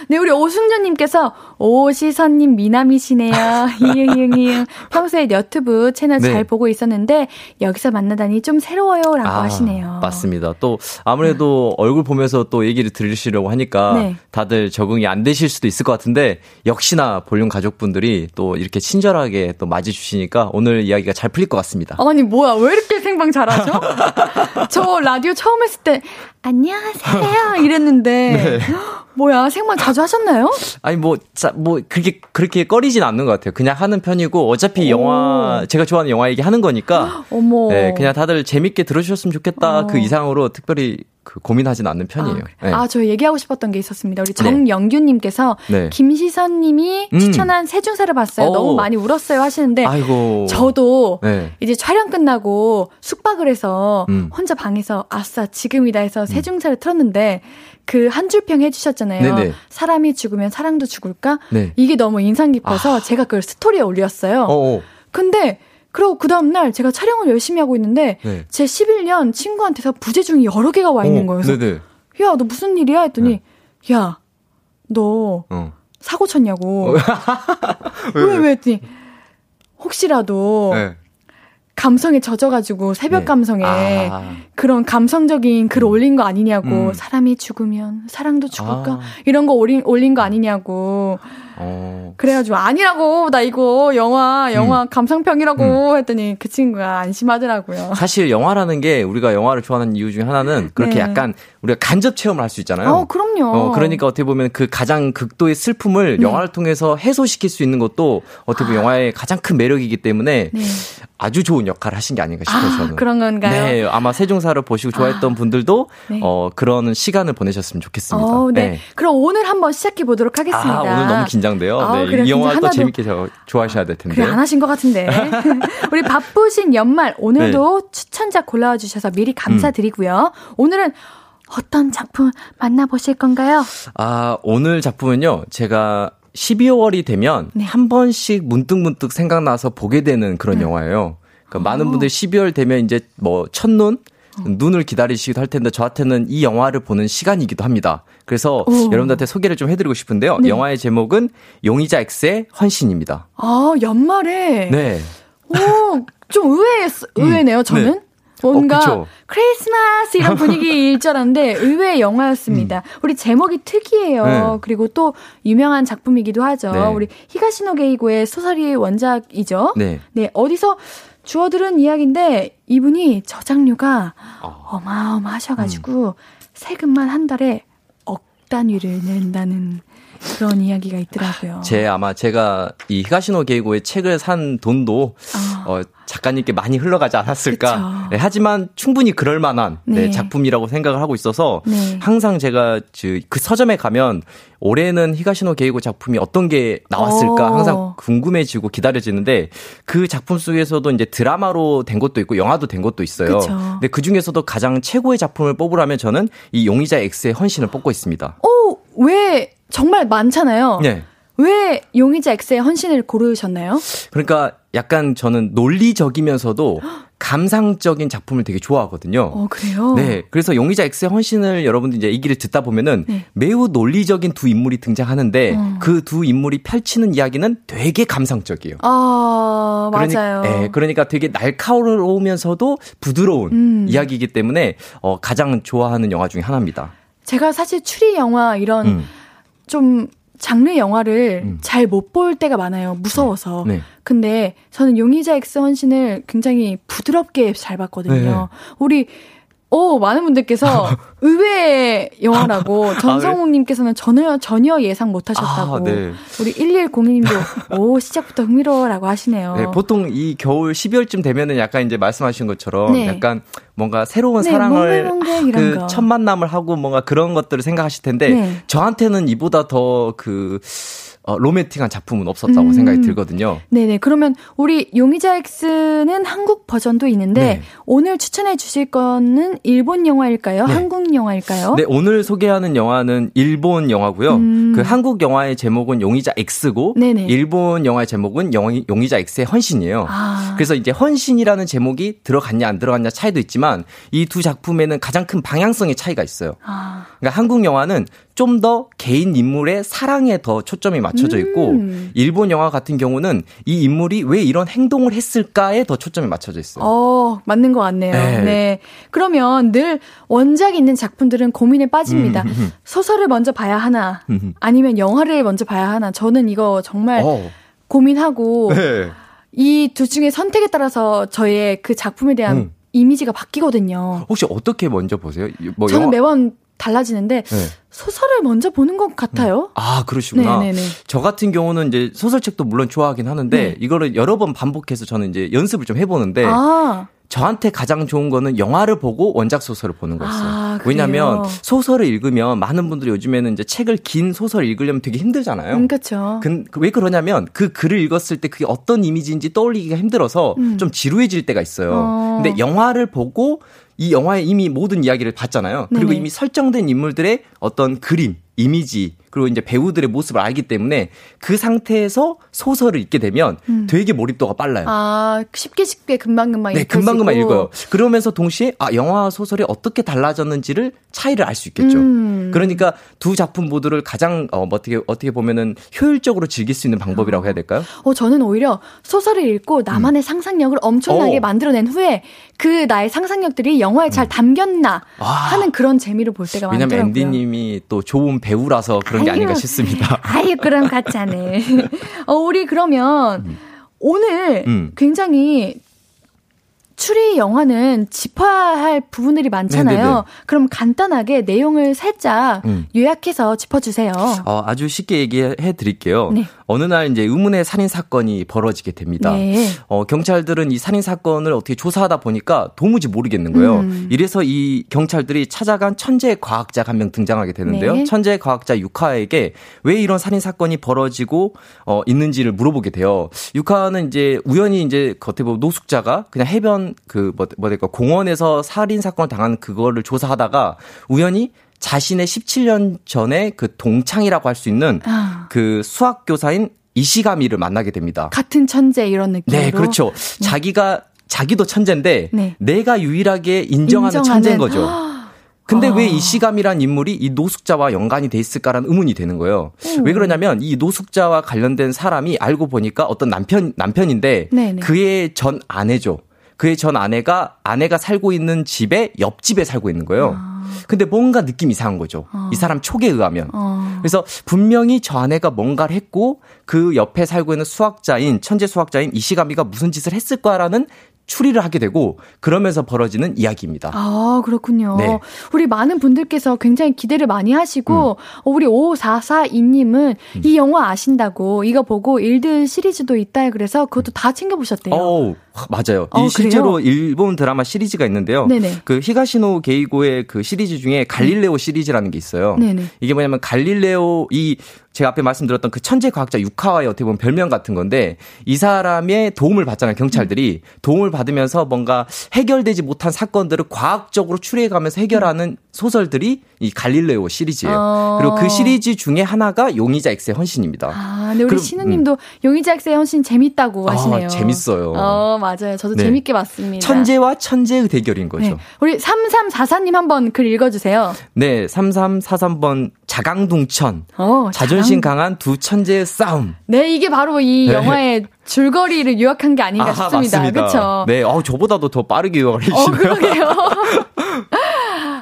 네. 우리 오승준님께서 오시선님 미남이시네요. 이응 이응. 평소에 유튜브 채널 네. 잘 보고 있었는데 여기서 만나다니 좀 새로워요라고 하시네요. 맞습니다. 또 아무래도 얼굴 보면서 또 얘기를 들으시려고 하니까 네. 다들 적응이 안 되실 수도 있을 것 같은데 역시 나 볼륨 가족분들이 또 이렇게 친절하게 또 맞이주시니까 오늘 이야기가 잘 풀릴 것 같습니다. 아니 뭐야 왜 이렇게 생방 잘하죠? 저 라디오 처음 했을 때 안녕하세요 이랬는데 네. 뭐야 생방 자주 하셨나요? 아니 뭐, 자, 뭐 그렇게 그렇게 꺼리진 않는 것 같아요. 그냥 하는 편이고 어차피 오. 영화 제가 좋아하는 영화 얘기 하는 거니까 어머. 네, 그냥 다들 재밌게 들어주셨으면 좋겠다. 어. 그 이상으로 특별히 그 고민하진 않는 편이에요. 네. 아, 저 얘기하고 싶었던 게 있었습니다. 우리 정영규님께서 네. 김시선님이 음. 추천한 세중사를 봤어요. 오. 너무 많이 울었어요 하시는데 아이고. 저도 네. 이제 촬영 끝나고 숙박을 해서 음. 혼자 방에서 아싸 지금이다 해서 세중사를 틀었는데 그 한 줄평 해주셨잖아요. 네네. 사람이 죽으면 사랑도 죽을까? 네. 이게 너무 인상 깊어서 제가 그걸 스토리에 올렸어요. 어, 어. 근데 그러고 그 다음날 제가 촬영을 열심히 하고 있는데 네. 제 11년 친구한테서 부재중이 여러 개가 와 있는 어, 거예요. 그래서 네네. 야, 너 무슨 일이야? 했더니, 야, 너 어. 사고 쳤냐고. 왜, 왜? 했더니, 혹시라도 네. 감성에 젖어가지고, 새벽 네. 감성에 아. 그런 감성적인 글 올린 거 아니냐고. 음. 사람이 죽으면 사랑도 죽을까? 아. 이런 거 올린, 올린 거 아니냐고. 어. 그래가지고, 아니라고. 나 이거 영화, 영화 음. 감상평이라고 했더니 그 친구가 안심하더라고요. 사실 영화라는 게 우리가 영화를 좋아하는 이유 중에 하나는 그렇게 네. 약간 우리가 간접 체험을 할 수 있잖아요. 어, 그럼요. 어, 그러니까 어떻게 보면 그 가장 극도의 슬픔을 네. 영화를 통해서 해소시킬 수 있는 것도 어떻게 보면 영화의 가장 큰 매력이기 때문에 네. 아주 좋은 역할을 하신 게 아닌가 싶어요, 아, 저는. 그런 건가요? 네, 아마 세종사를 보시고 좋아했던 분들도 네. 어, 그런 시간을 보내셨으면 좋겠습니다. 어, 네. 그럼 오늘 한번 시작해 보도록 하겠습니다. 아, 오늘 너무 긴장 돼요. 아, 네, 그래요? 이 영화 또 재밌게 저, 좋아하셔야 될 텐데. 그래 안 하신 것 같은데 우리 바쁘신 연말 오늘도 네. 추천작 골라와 주셔서 미리 음. 감사드리고요. 오늘은 어떤 작품 만나보실 건가요? 아, 오늘 작품은요, 제가 12월이 되면 네. 한 번씩 문득문득 생각나서 보게 되는 그런 영화예요. 그러니까 많은 분들이 12월 되면 이제 뭐 첫눈? 눈을 기다리시기도 할 텐데 저한테는 이 영화를 보는 시간이기도 합니다. 그래서 오. 여러분들한테 소개를 좀 해드리고 싶은데요. 네. 영화의 제목은 용의자 X의 헌신입니다. 아 연말에 네. 오 좀 의외 의외네요. 저는 네. 뭔가 어. 크리스마스 이런 분위기일 줄 알았는데 의외의 영화였습니다. 우리 제목이 특이해요. 음. 네. 그리고 또 유명한 작품이기도 하죠. 네. 우리 히가시노 게이고의 소설이 원작이죠. 네. 네, 어디서 주워들은 이야기인데 이분이 저작료가 어. 어마어마하셔가지고 세금만 한 달에 억 단위를 낸다는 그런 이야기가 있더라고요. 제 아마 제가 이 히가시노 게이고의 책을 산 돈도 아. 어, 작가님께 많이 흘러가지 않았을까. 네, 하지만 충분히 그럴 만한 네, 네. 작품이라고 생각을 하고 있어서 네. 항상 제가 그, 그 서점에 가면 올해는 히가시노 게이고 작품이 어떤 게 나왔을까 오. 항상 궁금해지고 기다려지는데 그 작품 속에서도 이제 드라마로 된 것도 있고 영화도 된 것도 있어요. 그쵸. 근데 그 중에서도 가장 최고의 작품을 뽑으라면 저는 이 용의자 X의 헌신을 뽑고 있습니다. 오, 왜 정말 많잖아요. 네. 왜 용의자 X의 헌신을 고르셨나요? 그러니까 약간 저는 논리적이면서도 감상적인 작품을 되게 좋아하거든요. 어, 그래요? 네. 그래서 용의자 X의 헌신을 여러분들 이제 얘기를 듣다 보면은 네. 매우 논리적인 두 인물이 등장하는데 어. 그두 인물이 펼치는 이야기는 되게 감상적이에요. 아, 그러니까, 맞아요. 예, 그러니까 되게 날카로우면서도 부드러운 음. 이야기이기 때문에 어, 가장 좋아하는 영화 중에 하나입니다. 제가 사실 추리 영화 이런 음. 좀 장르 영화를 음. 잘못 볼 때가 많아요. 무서워서. 네. 근데 저는 용의자 X 헌신을 굉장히 부드럽게 잘 봤거든요. 네. 우리 오 많은 분들께서 의외의 영화라고 전성욱님께서는 전혀 전혀 예상 못하셨다고 아, 네. 우리 1102님도 오 시작부터 흥미로워라고 하시네요. 네, 보통 이 겨울 12월쯤 되면은 약간 이제 말씀하신 것처럼 네. 약간 뭔가 새로운 네, 사랑을 그 거. 첫 만남을 하고 뭔가 그런 것들을 생각하실 텐데 네. 저한테는 이보다 더그 어, 로맨틱한 작품은 없었다고 음. 생각이 들거든요. 네네. 그러면 우리 용의자 X는 한국 버전도 있는데 네. 오늘 추천해 주실 거는 일본 영화일까요? 네. 한국 영화일까요? 네, 오늘 소개하는 영화는 일본 영화고요. 음. 그 한국 영화의 제목은 용의자 X고 네네. 일본 영화의 제목은 영, 용의자 X의 헌신이에요. 아. 그래서 이제 헌신이라는 제목이 들어갔냐 안 들어갔냐 차이도 있지만 이 두 작품에는 가장 큰 방향성의 차이가 있어요. 아. 그러니까 한국 영화는 좀 더 개인 인물의 사랑에 더 초점이 맞춰져 있고 음. 일본 영화 같은 경우는 이 인물이 왜 이런 행동을 했을까에 더 초점이 맞춰져 있어요. 어, 맞는 것 같네요. 네. 네. 그러면 늘 원작 있는 작품들은 고민에 빠집니다. 음, 소설을 먼저 봐야 하나, 음. 아니면 영화를 먼저 봐야 하나. 저는 이거 정말 어. 고민하고 네. 이둘 중에 선택에 따라서 저의 그 작품에 대한 음. 이미지가 바뀌거든요. 혹시 어떻게 먼저 보세요? 뭐 저는 영화- 매번 달라지는데 네. 소설을 먼저 보는 것 같아요. 아, 그러시구나. 네네네. 저 같은 경우는 이제 소설책도 물론 좋아하긴 하는데 네. 이거를 여러 번 반복해서 저는 이제 연습을 좀 해보는데 아, 저한테 가장 좋은 거는 영화를 보고 원작 소설을 보는 거였어요. 아? 왜냐면 소설을 읽으면 많은 분들이 요즘에는 이제 책을 긴 소설 을 읽으려면 되게 힘들잖아요. 음, 그쵸. 근- 그왜 그러냐면 그 글을 읽었을 때 그게 어떤 이미지인지 떠올리기가 힘들어서 음. 좀 지루해질 때가 있어요. 어. 근데 영화를 보고 이 영화에 이미 모든 이야기를 봤잖아요. 그리고 네네. 이미 설정된 인물들의 어떤 그림, 이미지, 그리고 이제 배우들의 모습을 알기 때문에 그 상태에서 소설을 읽게 되면 되게 몰입도가 빨라요. 음. 아, 쉽게 쉽게 금방 금방 네, 읽혀지고. 금방 금방 읽어요. 그러면서 동시에 아 영화와 소설이 어떻게 달라졌는지를 차이를 알 수 있겠죠. 음. 그러니까 두 작품 모두를 가장 어, 뭐 어떻게 어떻게 보면은 효율적으로 즐길 수 있는 방법이라고 해야 될까요? 어, 저는 오히려 소설을 읽고 나만의 상상력을 엄청나게 어. 만들어낸 후에 그 나의 상상력들이 영화에 잘 담겼나 아. 하는 그런 재미를 볼 때가 왜냐면 많더라고요. 앤디님이 또 좋은 배우라서 그런 게 아닌가. 싶습니다. 아유, 그럼 같잖네. 어, 우리 그러면 오늘 음. 굉장히 추리 영화는 짚어야 할 부분들이 많잖아요. 네네네. 그럼 간단하게 내용을 살짝 음. 요약해서 짚어주세요. 어, 아주 쉽게 얘기해 드릴게요. 네. 어느 날 이제 의문의 살인 사건이 벌어지게 됩니다. 네. 어, 경찰들은 이 살인 사건을 어떻게 조사하다 보니까 도무지 모르겠는 거예요. 음. 이래서 이 경찰들이 찾아간 천재 과학자가 한명 등장하게 되는데요. 네. 천재 과학자 유카에게 왜 이런 살인 사건이 벌어지고 어, 있는지를 물어보게 돼요. 유카는 이제 우연히 이제 겉에 보면 노숙자가 그냥 해변 그뭐 뭐 될까 공원에서 살인 사건을 당한 그거를 조사하다가 우연히 자신의 17년 전에 그 동창이라고 할 수 있는 아, 그 수학 교사인 이시가미를 만나게 됩니다. 같은 천재 이런 느낌으로. 네, 그렇죠. 자기가 자기도 천재인데 네. 내가 유일하게 인정하는, 인정하는. 천재인 거죠. 근데 아. 왜 이시감이란 인물이 이 노숙자와 연관이 돼 있을까라는 의문이 되는 거예요. 음. 왜 그러냐면 이 노숙자와 관련된 사람이 알고 보니까 어떤 남편 남편인데 네네. 그의 전 아내죠. 그의 전 아내가 아내가 살고 있는 집에 옆집에 살고 있는 거예요. 근데 뭔가 느낌 이상한 거죠. 이 사람 촉에 의하면. 어. 그래서 분명히 저 아내가 뭔가를 했고 그 옆에 살고 있는 수학자인 천재 수학자인 이시가미가 무슨 짓을 했을 거라는 추리를 하게 되고 그러면서 벌어지는 이야기입니다. 아, 그렇군요. 네. 우리 많은 분들께서 굉장히 기대를 많이 하시고, 음. 어, 우리 5442님은 이 영화 아신다고, 이거 보고 일드 시리즈도 있다, 그래서 그것도 다 챙겨 보셨대요. 맞아요. 어, 이 실제로 그래요? 일본 드라마 시리즈가 있는데요. 네네. 그 히가시노 게이고의 그 시리즈 중에 갈릴레오 시리즈라는 게 있어요. 네네. 이게 뭐냐면 갈릴레오 이 제가 앞에 말씀드렸던 그 천재 과학자 유카와의 어떻게 보면 별명 같은 건데 이 사람의 도움을 받잖아요 경찰들이 도움을 받으면서 뭔가 해결되지 못한 사건들을 과학적으로 추리해가면서 해결하는 소설들이 이 갈릴레오 시리즈예요. 어. 그리고 그 시리즈 중에 하나가 용의자 X의 헌신입니다. 아, 근데 우리 그럼, 신우님도 용의자 X의 헌신 재밌다고 아, 하시네요. 재밌어요. 어, 맞아요. 저도 네. 재밌게 봤습니다. 천재와 천재의 대결인 거죠. 네. 우리 3344님 한번 글 읽어주세요. 네, 3343번 자강동천. 어, 자존심 장- 강한 두 천재의 싸움. 네, 이게 바로 이 네. 영화의 줄거리를 요약한 게 아닌가 싶습니다. 그렇죠? 네, 어, 저보다도 더 빠르게 요약을 어, 해주시네요. 그러게요.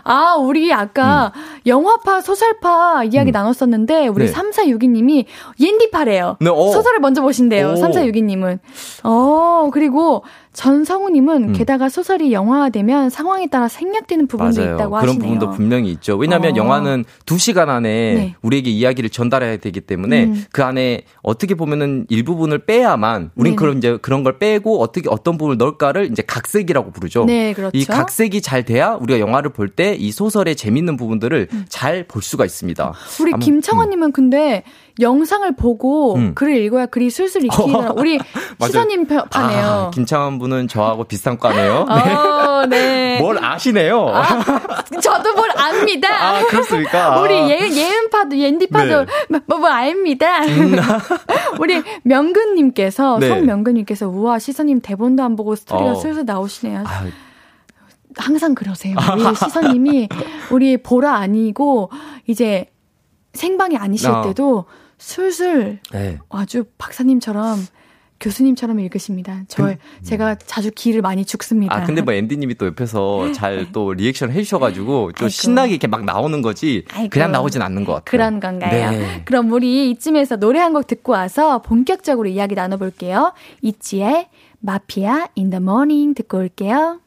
아, 우리 아까 영화파, 소설파 이야기 음. 나눴었는데, 우리 네. 3462님이 옌디파래요. 네, 어. 소설을 먼저 보신대요, 오. 3462님은. 어, 그리고 전성우님은 음. 게다가 소설이 영화화되면 상황에 따라 생략되는 부분도 맞아요. 있다고 그런 하시네요. 부분도 분명히 있죠. 왜냐하면 어. 영화는 2시간 안에 네. 우리에게 이야기를 전달해야 되기 때문에 음. 그 안에 어떻게 보면은 일부분을 빼야만 우린 네네. 그런 이제 그런 걸 빼고 어떻게 어떤 부분을 넣을까를 이제 각색이라고 부르죠. 네, 그렇죠. 이 각색이 잘 돼야 우리가 영화를 볼 때 이 소설의 재밌는 부분들을 잘볼 수가 있습니다. 우리 아무- 김청원님은 근데 영상을 보고 음. 글을 읽어야 글이 술술 읽히더라. 우리. 시선님 파- 파네요. 아, 김창원 분은 저하고 비슷한 과네요. 네. 어, 네. 뭘 아시네요. 저도 뭘 압니다. 아, 그렇습니까? 우리 예, 예은파도, 옌디파도, 네. 음. 뭐, 뭐, 압니다. 우리 명근님께서, 네. 송명근님께서, 우와, 시선님 대본도 안 보고 스토리가 어. 슬슬 나오시네요. 아, 항상 그러세요. 우리 시선님이, 우리 보라 아니고, 이제 생방이 아니실 어. 때도 술술 네. 아주 박사님처럼, 교수님처럼 읽으십니다. 저, 제가 자주 기를 많이 죽습니다. 아, 근데 뭐 앤디님이 또 옆에서 잘 또 리액션 해주셔가지고 좀 아이고. 신나게 이렇게 막 나오는 거지 아이고. 그냥 나오진 않는 것 같아요. 그런 건가요? 네. 그럼 우리 이쯤에서 노래 한 곡 듣고 와서 본격적으로 이야기 나눠볼게요. 이치의 마피아 in the morning 듣고 올게요.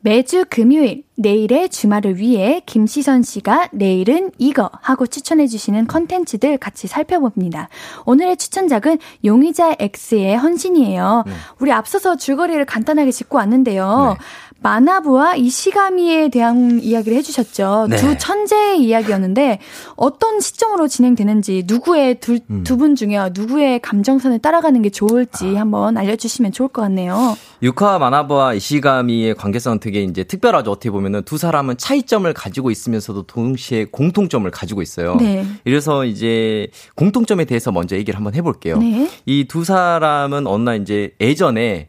매주 금요일, 내일의 주말을 위해 김시선 씨가 내일은 이거 하고 추천해주시는 컨텐츠들 같이 살펴봅니다. 오늘의 추천작은 용의자 X의 헌신이에요. 네. 우리 앞서서 줄거리를 간단하게 짚고 왔는데요. 네. 마나부와 이시가미에 대한 이야기를 해주셨죠. 네. 두 천재의 이야기였는데 어떤 시점으로 진행되는지 누구의 두 음. 중에 누구의 감정선을 따라가는 게 좋을지 한번 알려주시면 좋을 것 같네요. 유카 마나부와 이시가미의 관계성은 되게 이제 특별하죠. 어떻게 보면은 두 사람은 차이점을 가지고 있으면서도 동시에 공통점을 가지고 있어요. 네. 이래서 이제 공통점에 대해서 먼저 얘기를 한번 해볼게요. 네. 이두 사람은 어느 날 이제 예전에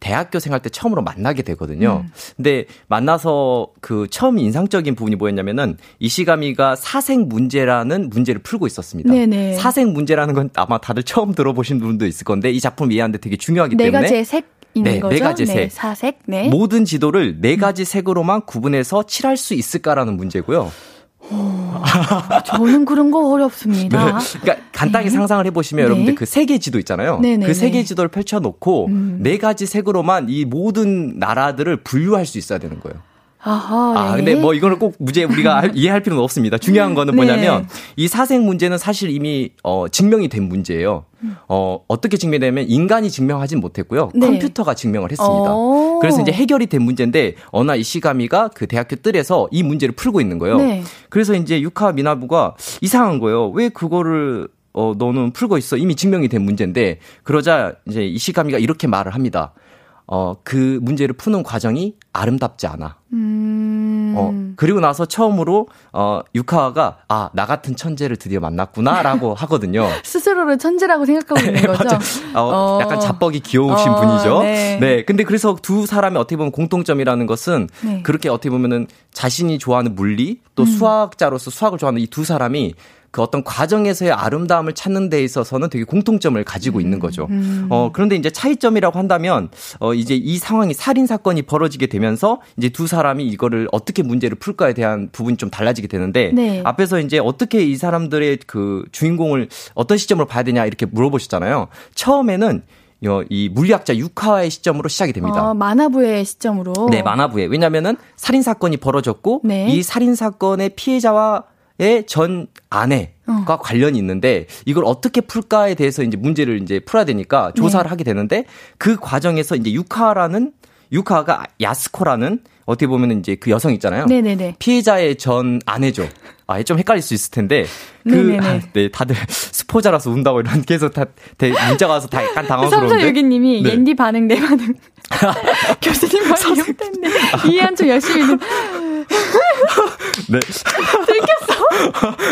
대학교 생활 때 처음으로 만나게 되거든요. 음. 근데 만나서 그 처음 인상적인 부분이 뭐였냐면은 이시가미가 사생 문제라는 문제를 풀고 있었습니다. 네네. 사생 문제라는 건 아마 다들 처음 들어보신 분도 있을 건데 이 작품 이해하는데 되게 중요하기 네 때문에 가지의 색인 네, 거죠. 네 가지의 네, 색. 사색. 네. 모든 지도를 네 가지 색으로만 구분해서 칠할 수 있을까라는 문제고요. 저는 그런 거 어렵습니다. 그러니까 간단하게 네. 상상을 해보시면 네. 여러분들 그 세계 지도 있잖아요. 네네네. 그 세계 지도를 펼쳐놓고 음. 네 가지 색으로만 이 모든 나라들을 분류할 수 있어야 되는 거예요. 아하. 아, 네. 근데 뭐 이거는 꼭 무죄 우리가 알- 이해할 필요는 없습니다. 중요한 거는 네. 뭐냐면 이 사생 문제는 사실 이미 어 증명이 된 문제예요. 어 어떻게 증명되면 인간이 증명하진 못했고요. 네. 컴퓨터가 증명을 했습니다. 오. 그래서 이제 해결이 된 문제인데 어나 이시가미가 그 대학교 뜰에서 이 문제를 풀고 있는 거예요. 네. 그래서 이제 유카 미나부가 이상한 거예요. 왜 그거를 어 너는 풀고 있어? 이미 증명이 된 문제인데 그러자 이제 이시가미가 이렇게 말을 합니다. 어 그 문제를 푸는 과정이 아름답지 않아. 음. 어, 그리고 나서 처음으로, 어, 유카와가, 아, 나 같은 천재를 드디어 만났구나, 라고 하거든요. 스스로를 천재라고 생각하고 있는 거죠. 맞아. 어, 어. 약간 자뻑이 귀여우신 어, 분이죠. 네. 근데 그래서 두 사람의 어떻게 보면 공통점이라는 것은 네. 그렇게 어떻게 보면은 자신이 좋아하는 물리 또 음. 수학자로서 수학을 좋아하는 이 두 사람이 그 어떤 과정에서의 아름다움을 찾는 데 있어서는 되게 공통점을 가지고 있는 거죠. 음. 어, 그런데 이제 차이점이라고 한다면, 어, 이제 이 상황이 살인 사건이 벌어지게 되면서 이제 두 사람이 이거를 어떻게 문제를 풀까에 대한 부분이 좀 달라지게 되는데, 네. 앞에서 이제 어떻게 이 사람들의 그 주인공을 어떤 시점으로 봐야 되냐 이렇게 물어보셨잖아요. 처음에는 어, 이 물리학자 유카와의 시점으로 시작이 됩니다. 어, 만화부의 시점으로. 네, 만화부에. 왜냐면은 살인 사건이 벌어졌고 네. 이 살인 사건의 피해자와의 전 아내가 어. 관련이 있는데 이걸 어떻게 풀까에 대해서 이제 문제를 이제 풀어야 되니까 조사를 네. 하게 되는데 그 과정에서 이제 유카라는 유카가 야스코라는 어떻게 보면 이제 그 여성 있잖아요. 네네네. 피해자의 전 아내죠. 아, 좀 헷갈릴 수 있을 텐데. 그. 아, 네, 다들 스포자라서 운다고 이런 계속 다, 대, 문자가 와서 다 약간 당황스러운데. 삼사유기님이 네. 옌디 반응 내 반응. 교수님 말이 못했네. 이해한 척 열심히. 네. 들켰어?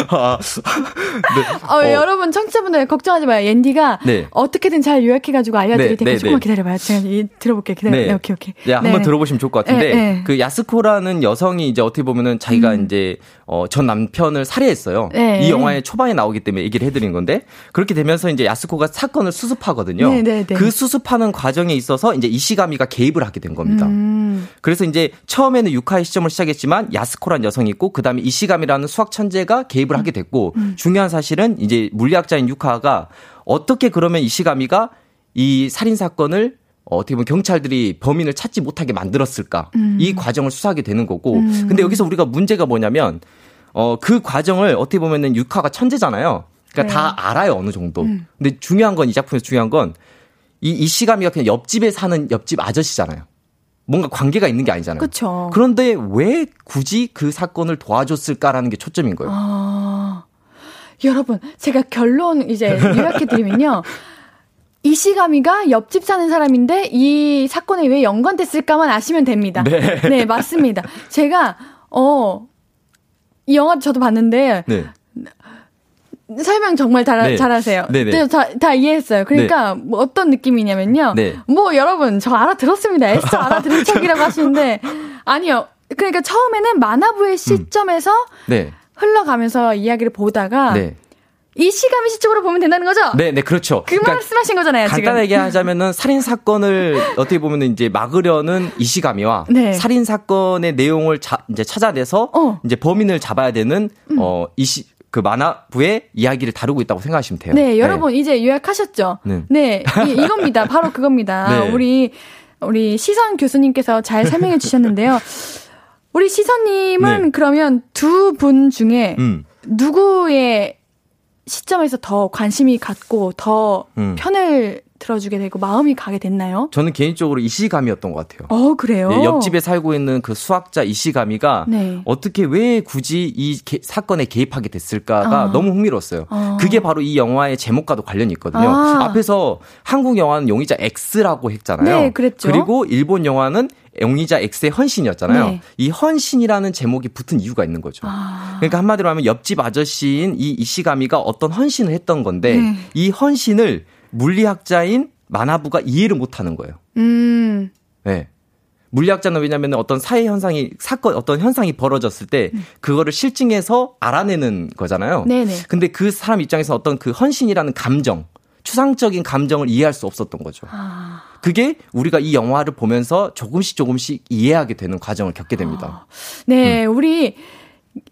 아, 네. 어, 어, 여러분, 청취자분들 걱정하지 마요. 옌디가 네. 어떻게든 잘 요약해가지고 알려드릴 네, 테니까 네, 조금만 네. 기다려봐요. 제가 들어볼게요. 기다려요. 네. 오케이, 오케이. 네, 한번 들어보시면 좋을 것 같은데, 그 야스코라는 여성이 이제 어떻게 보면은 자기가 음. 이제, 어, 전 남편을 살해했어요. 이 영화의 초반에 나오기 때문에 얘기를 해드린 건데, 그렇게 되면서 이제 야스코가 사건을 수습하거든요. 그 수습하는 과정에 있어서 이제 이시가미가 개입을 하게 된 겁니다. 음. 그래서 이제 처음에는 유카의 시점을 시작했지만 야스코란 여성이 있고 그 다음에 이시감이라는 수학 천재가 개입을 하게 됐고 음. 중요한 사실은 이제 물리학자인 유카가 어떻게 그러면 이시가미가 이 살인 사건을 어떻게 보면 경찰들이 범인을 찾지 못하게 만들었을까 음. 이 과정을 수사하게 되는 거고 음. 근데 여기서 우리가 문제가 뭐냐면 어 그 과정을 어떻게 보면은 유카가 천재잖아요. 그러니까 네. 다 알아요 어느 정도. 음. 근데 중요한 건 이 작품에서 중요한 건 이 이시가미가 그냥 옆집에 사는 옆집 아저씨잖아요. 뭔가 관계가 있는 게 아니잖아요. 그쵸. 그런데 왜 굳이 그 사건을 도와줬을까라는 게 초점인 거예요. 아, 여러분, 제가 결론 이제 요약해 드리면요. 이시가미가 옆집 사는 사람인데 이 사건에 왜 연관됐을까만 아시면 됩니다. 네, 네 맞습니다. 제가 어, 이 영화 저도 봤는데 네. 설명 정말 잘, 네. 잘하세요. 네네. 네. 다, 다 이해했어요. 그러니까 네. 뭐 어떤 느낌이냐면요. 네. 뭐 여러분 저 알아들었습니다. 애써 알아들은 척이라고 하시는데 아니요. 그러니까 처음에는 만화부의 음. 시점에서 음. 흘러가면서 이야기를 보다가 네. 이 시감의 시점으로 보면 된다는 거죠? 네, 네, 그렇죠. 그 그러니까 말씀하신 거잖아요, 간단하게 지금. 하자면은 살인 사건을 어떻게 보면 이제 막으려는 이 시감이와 네. 살인 사건의 내용을 자, 이제 찾아내서 어. 이제 범인을 잡아야 되는 음. 어, 이시 그 만화부의 이야기를 다루고 있다고 생각하시면 돼요. 네, 여러분 네. 이제 요약하셨죠? 네, 네 이, 이겁니다. 바로 그겁니다. 네. 우리 우리 시선 교수님께서 잘 설명해 주셨는데요. 우리 시선님은 네. 그러면 두 분 중에 음. 누구의 시점에서 더 관심이 갖고 더 음. 편을 들어주게 되고 마음이 가게 됐나요? 저는 개인적으로 이시감이었던 것 같아요. 어, 그래요? 네, 옆집에 살고 있는 그 수학자 이시감이가 네. 어떻게 왜 굳이 이 게, 사건에 개입하게 됐을까가 어. 너무 흥미로웠어요. 어. 그게 바로 이 영화의 제목과도 관련이 있거든요. 아. 앞에서 한국 영화는 용의자 X라고 했잖아요. 네, 그랬죠. 그리고 일본 영화는 용의자 X의 헌신이었잖아요. 네. 이 헌신이라는 제목이 붙은 이유가 있는 거죠. 아. 그러니까 한마디로 하면 옆집 아저씨인 이 이시가미가 어떤 헌신을 했던 건데 네. 이 헌신을 물리학자인 만화부가 이해를 못 하는 거예요. 음. 네. 물리학자는 왜냐면 어떤 사회 현상이 사건 어떤 현상이 벌어졌을 때 음. 그거를 실증해서 알아내는 거잖아요. 네네. 근데 그 사람 입장에서 어떤 그 헌신이라는 감정, 추상적인 감정을 이해할 수 없었던 거죠. 아. 그게 우리가 이 영화를 보면서 조금씩 조금씩 이해하게 되는 과정을 겪게 됩니다. 아. 네, 음. 우리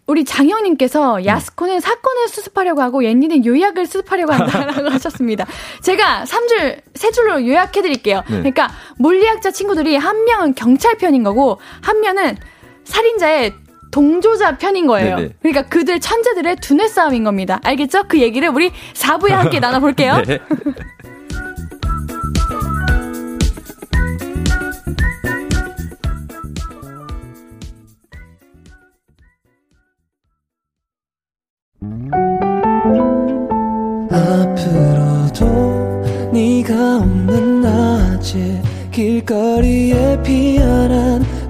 우리 장영님께서 음. 야스코는 사건을 수습하려고 하고 옌니는 요약을 수습하려고 한다라고 하셨습니다. 제가 3줄, 3줄로 요약해드릴게요. 네. 그러니까 물리학자 친구들이 한 명은 경찰 편인 거고 한 명은 살인자의 동조자 편인 거예요. 네네. 그러니까 그들 천재들의 두뇌 싸움인 겁니다. 알겠죠? 그 얘기를 우리 4부에 함께 나눠볼게요. 네. 앞으로도 네가 없는 낮에 길거리에 피어난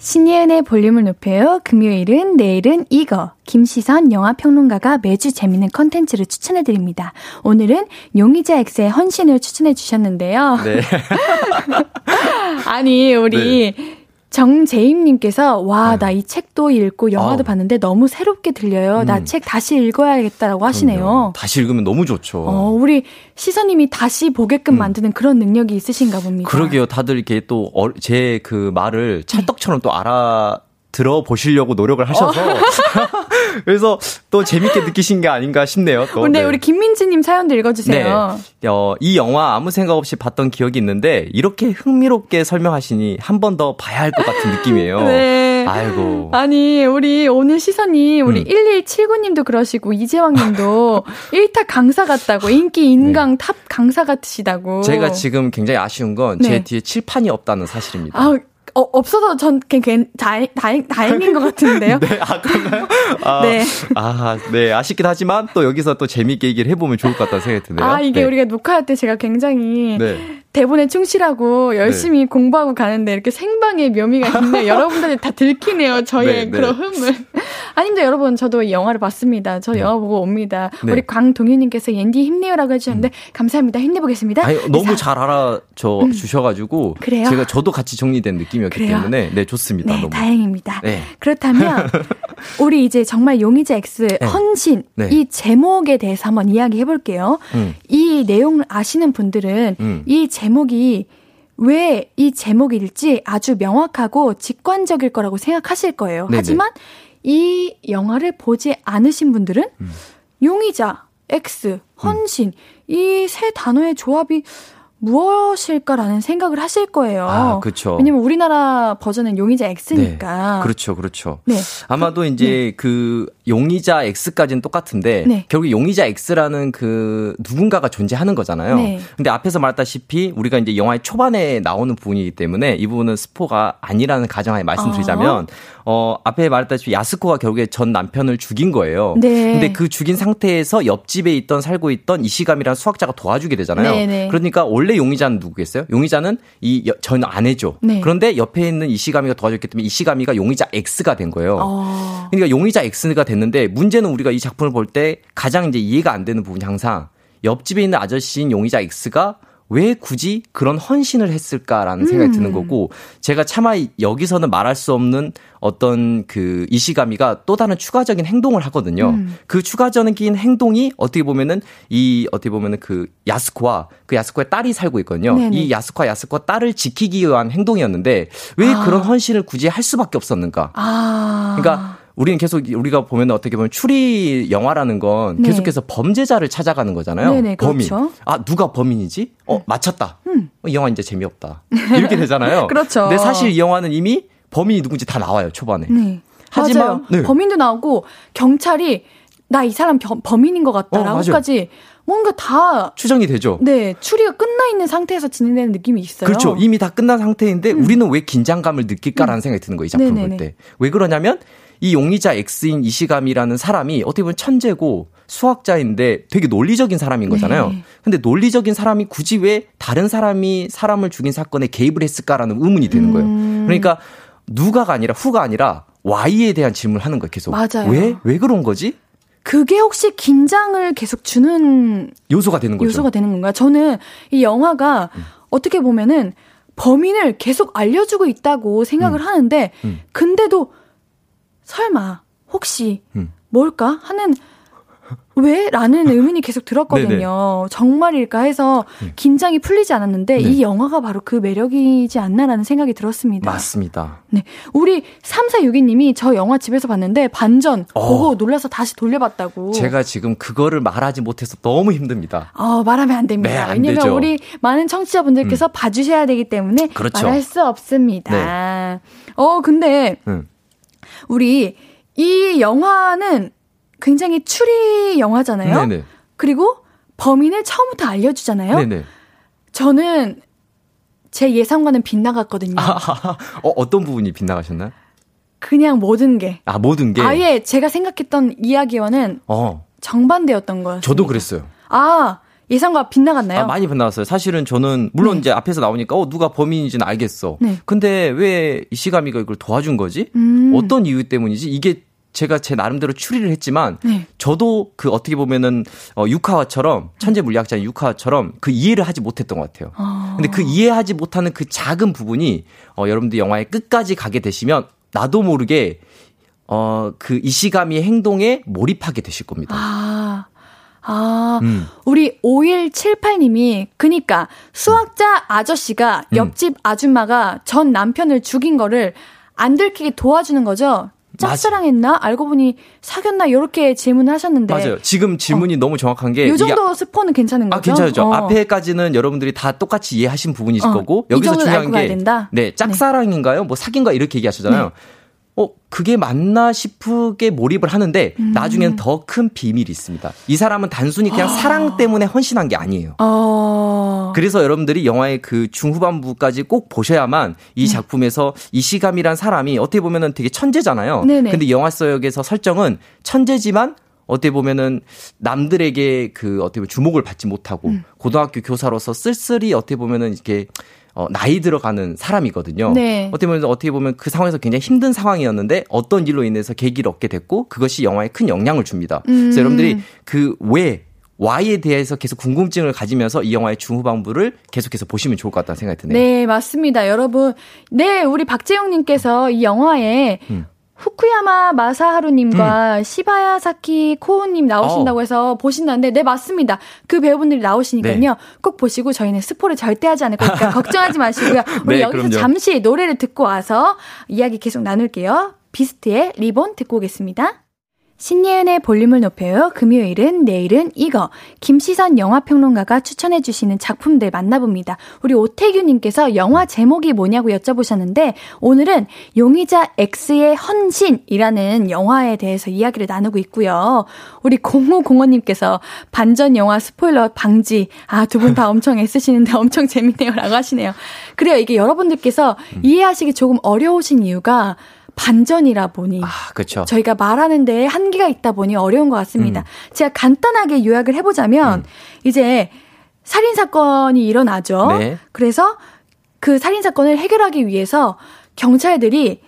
신예은의 볼륨을 높여요. 금요일은 내일은 이거. 김시선 영화평론가가 매주 재밌는 컨텐츠를 추천해드립니다. 오늘은 용의자 X의 헌신을 추천해 주셨는데요. 네. 아니, 우리 네. 정재임님께서 와, 네. 나이 책도 읽고 영화도 아. 봤는데 너무 새롭게 들려요. 음. 나책 다시 읽어야겠다고 하시네요. 그럼요. 다시 읽으면 너무 좋죠. 어, 우리 시선님이 다시 보게끔 음. 만드는 그런 능력이 있으신가 봅니다. 그러게요. 다들 이렇게 또 제 그 말을 찰떡처럼 또 알아 들어보시려고 노력을 하셔서 어. 그래서 또 재밌게 느끼신 게 아닌가 싶네요. 또. 네, 네. 우리 김민지님 사연도 읽어주세요. 네. 어, 이 영화 아무 생각 없이 봤던 기억이 있는데 이렇게 흥미롭게 설명하시니 한 번 더 봐야 할 것 같은 느낌이에요. 네. 네. 아이고. 아니, 우리 오늘 시선이 우리 음. 1179님도 그러시고 이재왕 님도 1타 강사 같다고 인기 인강 탑 강사 같으시다고. 제가 지금 굉장히 아쉬운 건 제 네. 뒤에 칠판이 없다는 사실입니다. 아, 어, 없어서 전 그냥 다행, 다행, 다행인 것 같은데요. 네, 아, 그런가요? 아, 네. 아, 네, 아쉽긴 하지만 또 여기서 또 재밌게 얘기를 해보면 좋을 것 같다는 생각이 드네요. 아, 이게 네. 우리가 녹화할 때 제가 굉장히 네. 대본에 충실하고 열심히 공부하고 가는데 이렇게 생방의 묘미가 있네요. 여러분들이 다 들키네요. 저의 네, 네. 그런 허물. 아닙니다, 여러분. 저도 이 영화를 봤습니다. 저 영화 보고 옵니다. 네. 우리 광동희님께서 옌디 힘내요라고 해주셨는데 감사합니다. 힘내보겠습니다. 아니, 너무 자, 잘 알아줘 주셔가지고 그래요? 제가 저도 같이 정리된 느낌이었기 그래요? 때문에 네 좋습니다. 네, 너무. 다행입니다. 네. 그렇다면 우리 이제 정말 용의자 X 헌신 네. 이 제목에 대해서 한번 이야기해 볼게요. 음. 이 내용을 아시는 분들은 음. 이 제목이 왜 이 제목일지 아주 명확하고 직관적일 거라고 생각하실 거예요. 네네. 하지만 이 영화를 보지 않으신 분들은 음. 용의자, X, 헌신 이 세 단어의 조합이 무엇일까라는 생각을 하실 거예요. 아, 그쵸. 왜냐면 우리나라 버전은 용의자 X니까. 네. 그렇죠, 그렇죠. 네. 아마도 이제 그 용의자 X까지는 똑같은데 네. 결국 용의자 X라는 그 누군가가 존재하는 거잖아요. 네. 근데 앞에서 말했다시피 우리가 이제 영화의 초반에 나오는 부분이기 때문에 이 부분은 스포가 아니라는 가정하에 말씀드리자면 어 앞에 말했다시피 야스코가 결국에 전 남편을 죽인 거예요. 네. 근데 그 죽인 상태에서 옆집에 있던 살고 있던 이시감이라는 수학자가 도와주게 되잖아요. 네, 네. 그러니까 원래 용의자는 누구겠어요? 용의자는 이 전 아내죠. 네. 그런데 옆에 있는 이시가미가 도와줬기 때문에 이시가미가 용의자 X가 된 거예요. 어. 그러니까 용의자 X가 됐는데 문제는 우리가 이 작품을 볼 때 가장 이제 이해가 안 되는 부분이 항상 옆집에 있는 아저씨인 용의자 X가 왜 굳이 그런 헌신을 했을까라는 생각이 음. 드는 거고 제가 차마 여기서는 말할 수 없는 어떤 그 이시가미가 또 다른 추가적인 행동을 하거든요. 음. 그 추가적인 행동이 어떻게 보면은 이 어떻게 보면은 그 야스코와 그 야스코의 딸이 살고 있거든요. 네네. 이 야스코와 야스코 딸을 지키기 위한 행동이었는데 왜 아. 그런 헌신을 굳이 할 수밖에 없었는가? 아. 그러니까 우리는 계속 우리가 보면 어떻게 보면 추리 영화라는 건 네. 계속해서 범죄자를 찾아가는 거잖아요. 네네, 범인. 그렇죠. 음. 아 누가 범인이지? 어 맞췄다. 어, 이 영화 이제 재미없다. 이렇게 되잖아요. 그렇죠. 근데 사실 이 영화는 이미 범인이 누군지 다 나와요 초반에. 네. 하지만-. 네. 범인도 나오고 경찰이 나 이 사람 범- 범인인 것 어, 같다라고까지 뭔가 다 추정이 되죠. 네, 추리가 끝나 있는 상태에서 진행되는 느낌이 있어요. 그렇죠. 이미 다 끝난 상태인데 우리는 왜 긴장감을 느낄까라는 생각이 드는 거예요. 이 작품을 음. 네네네. 볼 때. 왜 그러냐면 이 용의자 X인 이시감이라는 사람이 어떻게 보면 천재고 수학자인데 되게 논리적인 사람인 거잖아요. 네. 근데 논리적인 사람이 굳이 왜 다른 사람이 사람을 죽인 사건에 개입을 했을까라는 의문이 드는 거예요. 음. 그러니까 누가가 아니라 후가 아니라 Y에 대한 질문을 하는 거예요. 계속. 맞아요. 왜? 왜 그런 거지? 그게 혹시 긴장을 계속 주는 요소가 되는 거죠. 요소가 되는 건가요? 저는 이 영화가 음. 어떻게 보면은 범인을 계속 알려주고 있다고 생각을 하는데, 음. 근데도 설마 혹시 음. 뭘까 하는 왜? 라는 의문이 계속 들었거든요. 정말일까 해서 음. 긴장이 풀리지 않았는데 네. 이 영화가 바로 그 매력이지 않나라는 생각이 들었습니다. 맞습니다. 네. 우리 3462님이 저 영화 집에서 봤는데 반전 어. 보고 놀라서 다시 돌려봤다고. 제가 지금 그거를 말하지 못해서 너무 힘듭니다. 어, 말하면 안 됩니다. 네, 안 왜냐면 되죠. 음. 우리 많은 청취자분들께서 봐주셔야 되기 때문에 그렇죠. 말할 수 없습니다. 어, 근데 음. 우리 이 영화는 굉장히 추리 영화잖아요. 네네. 그리고 범인을 처음부터 알려주잖아요. 네네. 저는 제 예상과는 빗나갔거든요. 어, 어떤 부분이 빗나가셨나요? 그냥 모든 게. 아, 모든 게. 아예 제가 생각했던 이야기와는 어, 정반대였던 거예요. 저도 그랬어요. 아, 예상과 빗나갔나요? 아, 많이 빗나갔어요. 사실은 저는, 물론 이제 앞에서 나오니까, 어, 누가 범인인지는 알겠어. 네. 근데 왜 이시가미가 이걸 도와준 거지? 음. 어떤 이유 때문이지? 이게 제가 제 나름대로 추리를 했지만, 네. 저도 그 어떻게 보면은, 어, 유카와처럼, 천재 물리학자인 유카와처럼 그 이해를 하지 못했던 것 같아요. 아. 근데 그 이해하지 못하는 그 작은 부분이 어, 여러분들 영화의 끝까지 가게 되시면 나도 모르게 어, 그 이시가미의 행동에 몰입하게 되실 겁니다. 아, 아, 음. 우리 5178님이, 그니까, 수학자 아저씨가 음. 옆집 아줌마가 전 남편을 죽인 거를 안 들키게 도와주는 거죠? 짝사랑했나? 알고 보니 사귀었나? 이렇게 질문을 하셨는데. 맞아요. 지금 질문이 너무 정확한 게이 이게 정도 스포는 괜찮은 거죠? 아, 괜찮죠. 어. 앞에까지는 여러분들이 다 똑같이 이해하신 부분이실 어, 거고 이 여기서 중요한 게 된다? 네, 짝사랑인가요? 뭐 사귄가 이렇게 얘기하시잖아요. 네. 어, 그게 맞나 싶게 몰입을 하는데 음. 나중에는 더큰 비밀이 있습니다. 이 사람은 단순히 그냥 사랑 때문에 헌신한 게 아니에요. 어. 그래서 여러분들이 영화의 그 중후반부까지 꼭 보셔야만 이 음. 작품에서 이시감이란 사람이 어떻게 보면은 되게 천재잖아요. 네네. 근데 영화 속에서 설정은 천재지만 어떻게 보면은 남들에게 그 어떻게 보면 주목을 받지 못하고 음. 고등학교 교사로서 쓸쓸히 어떻게 보면은 이렇게 어, 나이 들어가는 사람이거든요. 네. 어떻게 보면 어떻게 보면 그 상황에서 굉장히 힘든 상황이었는데 어떤 일로 인해서 계기를 얻게 됐고 그것이 영화에 큰 영향을 줍니다. 음. 그래서 여러분들이 그왜 Y에 대해서 계속 궁금증을 가지면서 이 영화의 중후반부를 계속해서 보시면 좋을 것 같다는 생각이 드네요. 네, 맞습니다. 여러분. 네, 우리 박재용님께서 이 영화에 음. 후쿠야마 마사하루님과 시바야사키 코우님 나오신다고 어. 해서 보신다는데, 네, 맞습니다. 그 배우분들이 나오시니까요. 네. 꼭 보시고 저희는 스포를 절대 하지 않을 거니까 걱정하지 마시고요. 우리 네, 여기서 그럼요. 잠시 노래를 듣고 와서 이야기 계속 나눌게요. 비스트의 리본 듣고 오겠습니다. 신예은의 볼륨을 높여요. 금요일은 내일은 이거 김시선 영화평론가가 추천해주시는 작품들 만나봅니다. 우리 오태규님께서 영화 제목이 뭐냐고 여쭤보셨는데 오늘은 용의자 X의 헌신이라는 영화에 대해서 이야기를 나누고 있고요. 우리 0505님께서 반전 영화 스포일러 방지 아 두 분 다 엄청 애쓰시는데 엄청 재밌네요라고 하시네요. 그래요 이게 여러분들께서 이해하시기 조금 어려우신 이유가 반전이라 보니 아, 그렇죠. 저희가 말하는데 한계가 있다 보니 어려운 것 같습니다. 제가 간단하게 요약을 해보자면 이제 살인 사건이 일어나죠. 네. 그래서 그 살인 사건을 해결하기 위해서 경찰들이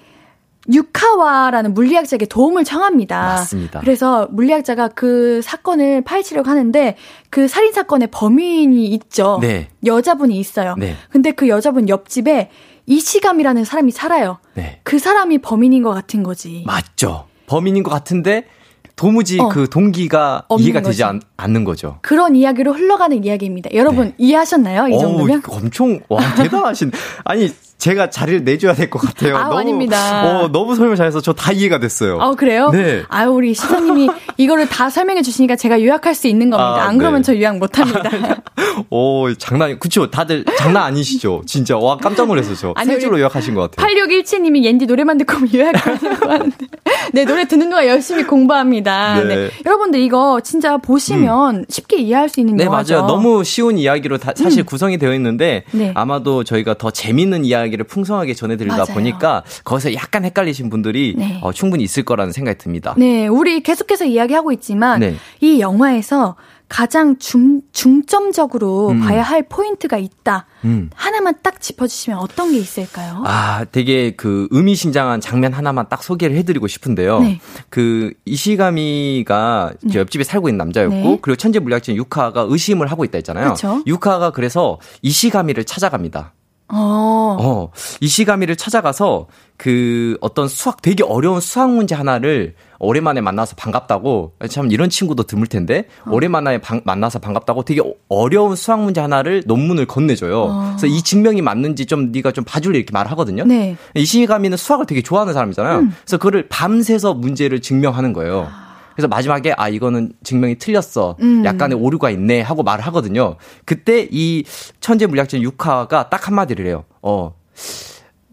유카와라는 물리학자에게 도움을 청합니다. 맞습니다. 그래서 물리학자가 그 사건을 파헤치려고 하는데 그 살인 사건의 범인이 있죠. 네. 여자분이 있어요. 네. 근데 그 여자분 옆집에 이시감이라는 사람이 살아요. 네. 그 사람이 범인인 것 같은 거지. 맞죠. 범인인 것 같은데 도무지 어. 그 동기가 이해가 되지 거지. 않, 않는 거죠. 그런 이야기로 흘러가는 이야기입니다. 여러분 네. 이해하셨나요? 이 정도면? 어우, 엄청 와 대단하신. 아니 제가 자리를 내줘야 될 것 같아요. 아, 너무, 아닙니다. 어, 너무 설명 잘해서 저 다 이해가 됐어요. 아 그래요? 네. 아유 우리 시사님이 이거를 다 설명해 주시니까 제가 요약할 수 있는 겁니다. 아, 안 그러면 네. 저 요약 못 합니다. 오 장난 그쵸 다들 장난 아니시죠 진짜 와 깜짝 놀랐어요 저 아니, 우리 요약하신 것 같아요 8617님이 옌디 노래만 듣고 요약하려고 하는데 네 노래 듣는 동안 열심히 공부합니다. 네. 네. 여러분들 이거 진짜 보시면 쉽게 이해할 수 있는 네 영화죠. 맞아요 너무 쉬운 이야기로 다, 사실 구성이 되어 있는데 네. 아마도 저희가 더 재밌는 이야기 를 풍성하게 전해드리다 맞아요. 보니까 거기서 약간 헷갈리신 분들이 네. 어, 충분히 있을 거라는 생각이 듭니다 네, 우리 계속해서 이야기하고 있지만 네. 이 영화에서 가장 중, 중점적으로 음. 봐야 할 포인트가 있다. 음. 하나만 딱 짚어주시면 어떤 게 있을까요? 아, 되게 그 의미심장한 장면 하나만 딱 소개를 해드리고 싶은데요. 네. 그 이시가미가 저 옆집에 살고 있는 남자였고, 네. 그리고 천재 물리학자인 유카가 의심을 하고 있다 했잖아요. 그쵸. 유카가 그래서 이시가미를 찾아갑니다. 어, 어, 이시가미를 찾아가서 그 어떤 수학 되게 어려운 수학 문제 하나를 오랜만에 만나서 반갑다고 참 이런 친구도 드물 텐데 어. 오랜만에 방- 만나서 반갑다고 되게 어- 어려운 수학 문제 하나를 논문을 건네줘요. 어. 그래서 이 증명이 맞는지 좀 네가 좀 봐줄래 이렇게 말을 하거든요. 네. 이시가미는 수학을 되게 좋아하는 사람이잖아요. 음. 그래서 그거를 밤새서 문제를 증명하는 거예요. 그래서 마지막에 아 이거는 증명이 틀렸어. 음. 약간의 오류가 있네 하고 말을 하거든요. 그때 이 천재 물리학자인 유카가 딱 한마디를 해요. 어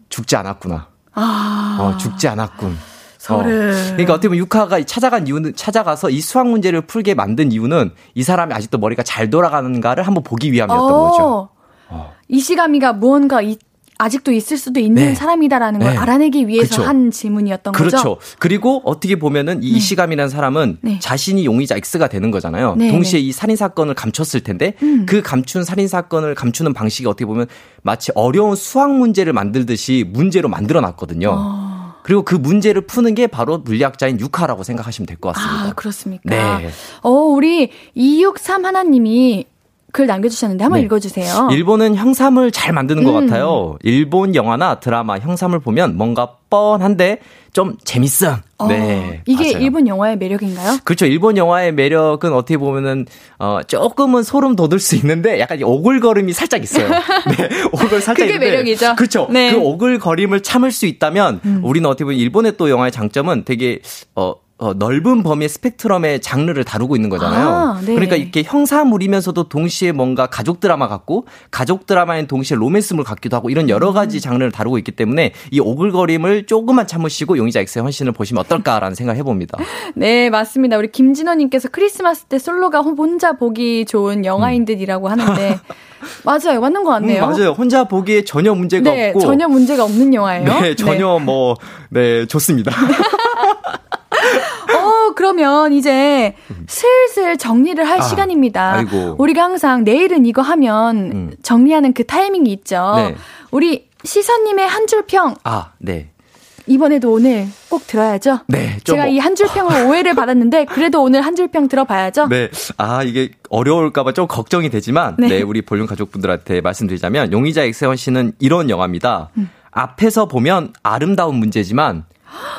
죽지 않았구나. 아, 어 죽지 않았군. 어. 그러니까 어떻게 보면 유카가 찾아간 이유는 찾아가서 이 수학 문제를 풀게 만든 이유는 이 사람이 아직도 머리가 잘 돌아가는가를 한번 보기 위함이었던 거죠. 어. 이시가미가 무언가 이- 아직도 있을 수도 있는 네. 사람이다라는 걸 네. 알아내기 위해서 그쵸. 한 질문이었던 그렇죠. 거죠. 그리고 어떻게 보면은 이 이시감이라는 사람은 네. 자신이 용의자 X가 되는 거잖아요. 네, 동시에 네. 이 살인 사건을 감췄을 텐데 음. 그 감춘 살인 사건을 감추는 방식이 어떻게 보면 마치 어려운 수학 문제를 만들듯이 문제로 만들어 놨거든요. 어. 그리고 그 문제를 푸는 게 바로 물리학자인 유카라고 생각하시면 될 것 같습니다. 아, 그렇습니까? 네. 어, 우리 263 하나님이 글 남겨주셨는데 한번 네. 읽어주세요. 일본은 형사물 잘 만드는 것 음. 같아요. 일본 영화나 드라마 형사물 보면 뭔가 뻔한데 좀 재밌음. 어, 네. 이게 맞아요. 일본 영화의 매력인가요? 그렇죠. 일본 영화의 매력은 어떻게 보면은 어 조금은 소름 돋을 수 있는데 약간 이 오글거림이 살짝 있어요. 네, 오글 살짝 그게 있는데 매력이죠. 그렇죠. 네. 그 오글거림을 참을 수 있다면 음. 우리는 어떻게 보면 일본의 또 영화의 장점은 되게 어 어, 넓은 범위의 스펙트럼의 장르를 다루고 있는 거잖아요. 아, 네. 그러니까 이렇게 형사물이면서도 동시에 뭔가 가족 드라마 같고 가족 드라마인 동시에 로맨스물 같기도 하고 이런 여러 가지 음. 장르를 다루고 있기 때문에 이 오글거림을 조금만 참으시고 용의자 X의 헌신을 보시면 어떨까라는 생각을 해봅니다. 네, 맞습니다. 우리 김진호님께서 크리스마스 때 솔로가 혼자 보기 좋은 영화인 듯이라고 하는데, 맞아요. 맞는 것 같네요. 음, 맞아요. 혼자 보기에 전혀 문제가 네, 없고 전혀 문제가 없는 영화예요. 네, 전혀 뭐 네, 좋습니다. 어, 그러면 이제 슬슬 정리를 할 아, 시간입니다. 아이고. 우리가 항상 내일은 이거 하면 음. 정리하는 그 타이밍이 있죠. 네. 우리 시선님의 한 줄 평, 아, 네. 이번에도 오늘 꼭 들어야죠. 네, 좀 제가 뭐- 이한 줄 평으로 오해를 받았는데, 그래도 오늘 한 줄평 들어봐야죠. 네. 아, 이게 어려울까봐 좀 걱정이 되지만, 네. 네. 우리 볼륨 가족분들한테 말씀드리자면, 용의자 엑세원 씨는 이런 영화입니다. 음. 앞에서 보면 아름다운 문제지만,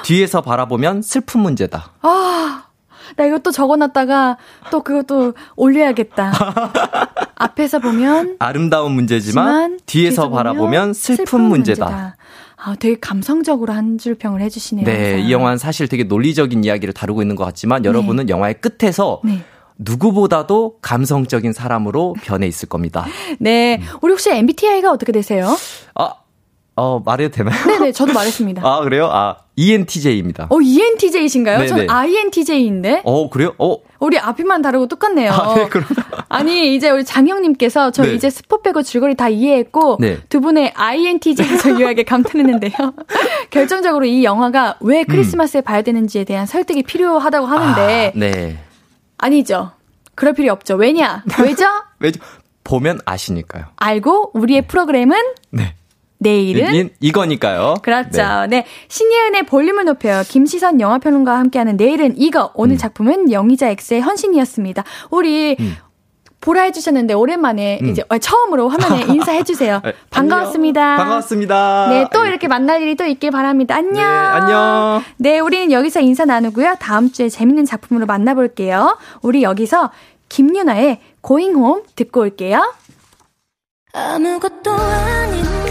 뒤에서 바라보면 슬픈 문제다. 아, 나 이거 또 적어놨다가 또 그것도 올려야겠다. 앞에서 보면 아름다운 문제지만, 뒤에서 보면 바라보면 슬픈, 문제다. 아, 되게 감성적으로 한 줄 평을 해주시네요. 네, 항상. 이 영화는 사실 되게 논리적인 이야기를 다루고 있는 것 같지만, 여러분은 영화의 끝에서 네. 누구보다도 감성적인 사람으로 변해 있을 겁니다. 네, 우리 혹시 MBTI가 어떻게 되세요? 아, 어, 말해도 되나요? 네네, 저도 말했습니다. 아, 그래요? 아, ENTJ입니다. 어, ENTJ신가요? 전 네네. INTJ인데? 어, 그래요? 어, 우리 앞이만 다르고 똑같네요. 아, 네, 그럼. 아니, 이제 우리 장영님께서 저 네. 이제 스포 빼고 줄거리 다 이해했고, 네. 두 분의 INTJ에서 유하게 감탄했는데요. 결정적으로 이 영화가 왜 크리스마스에 봐야 되는지에 대한 설득이 필요하다고 하는데, 아, 네. 아니죠. 그럴 필요 없죠. 왜냐? 왜죠? 왜, 보면 아시니까요. 알고 우리의 프로그램은 네. 내일은 이, 이거니까요. 그렇죠. 네. 신예은의 볼륨을 높여요. 김시선 영화평론가와 함께하는 내일은 이거. 음. 오늘 작품은 영희자 X의 헌신이었습니다. 우리 보라 해주셨는데 오랜만에 이제 처음으로 화면에 인사해주세요. 네, 반가웠습니다. 반갑습니다. 네, 또 이렇게 만날 일이 또 있길 바랍니다. 안녕. 네, 안녕. 네, 우리는 여기서 인사 나누고요. 다음 주에 재밌는 작품으로 만나볼게요. 우리 여기서 김유나의 Going Home 듣고 올게요. 아무것도 아닌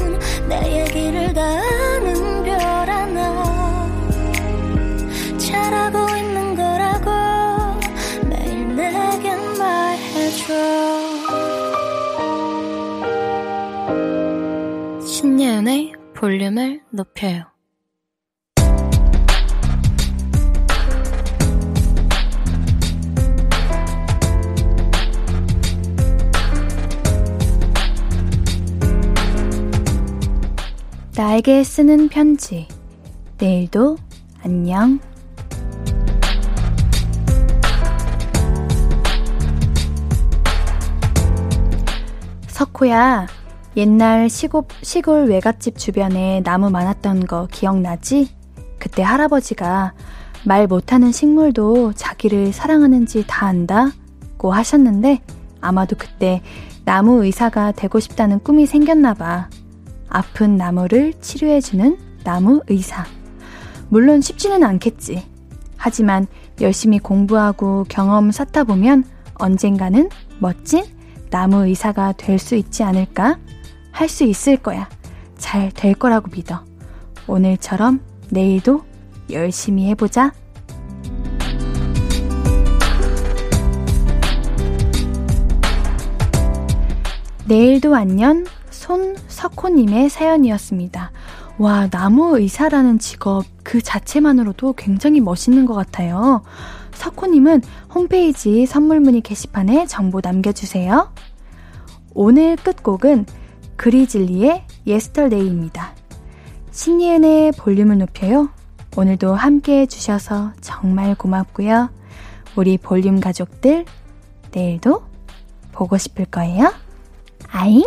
볼륨을 높여요. 나에게 쓰는 편지. 내일도 안녕. 석호야, 옛날 시골, 시골 외갓집 주변에 나무 많았던 거 기억나지? 그때 할아버지가 말 못하는 식물도 자기를 사랑하는지 다 안다고 하셨는데 아마도 그때 나무 의사가 되고 싶다는 꿈이 생겼나 봐. 아픈 나무를 치료해주는 나무 의사. 물론 쉽지는 않겠지. 하지만 열심히 공부하고 경험 쌓다 보면 언젠가는 멋진 나무 의사가 될 수 있지 않을까? 할 수 있을 거야. 잘 될 거라고 믿어. 오늘처럼 내일도 열심히 해보자. 내일도 안녕 손석호님의 사연이었습니다. 와, 나무 의사라는 직업 그 자체만으로도 굉장히 멋있는 것 같아요. 석호님은 홈페이지 선물문의 게시판에 정보 남겨주세요. 오늘 끝곡은 그리즐리의 Yesterday입니다. 신예은의 볼륨을 높여요. 오늘도 함께 해주셔서 정말 고맙고요. 우리 볼륨 가족들, 내일도 보고 싶을 거예요. 아잉?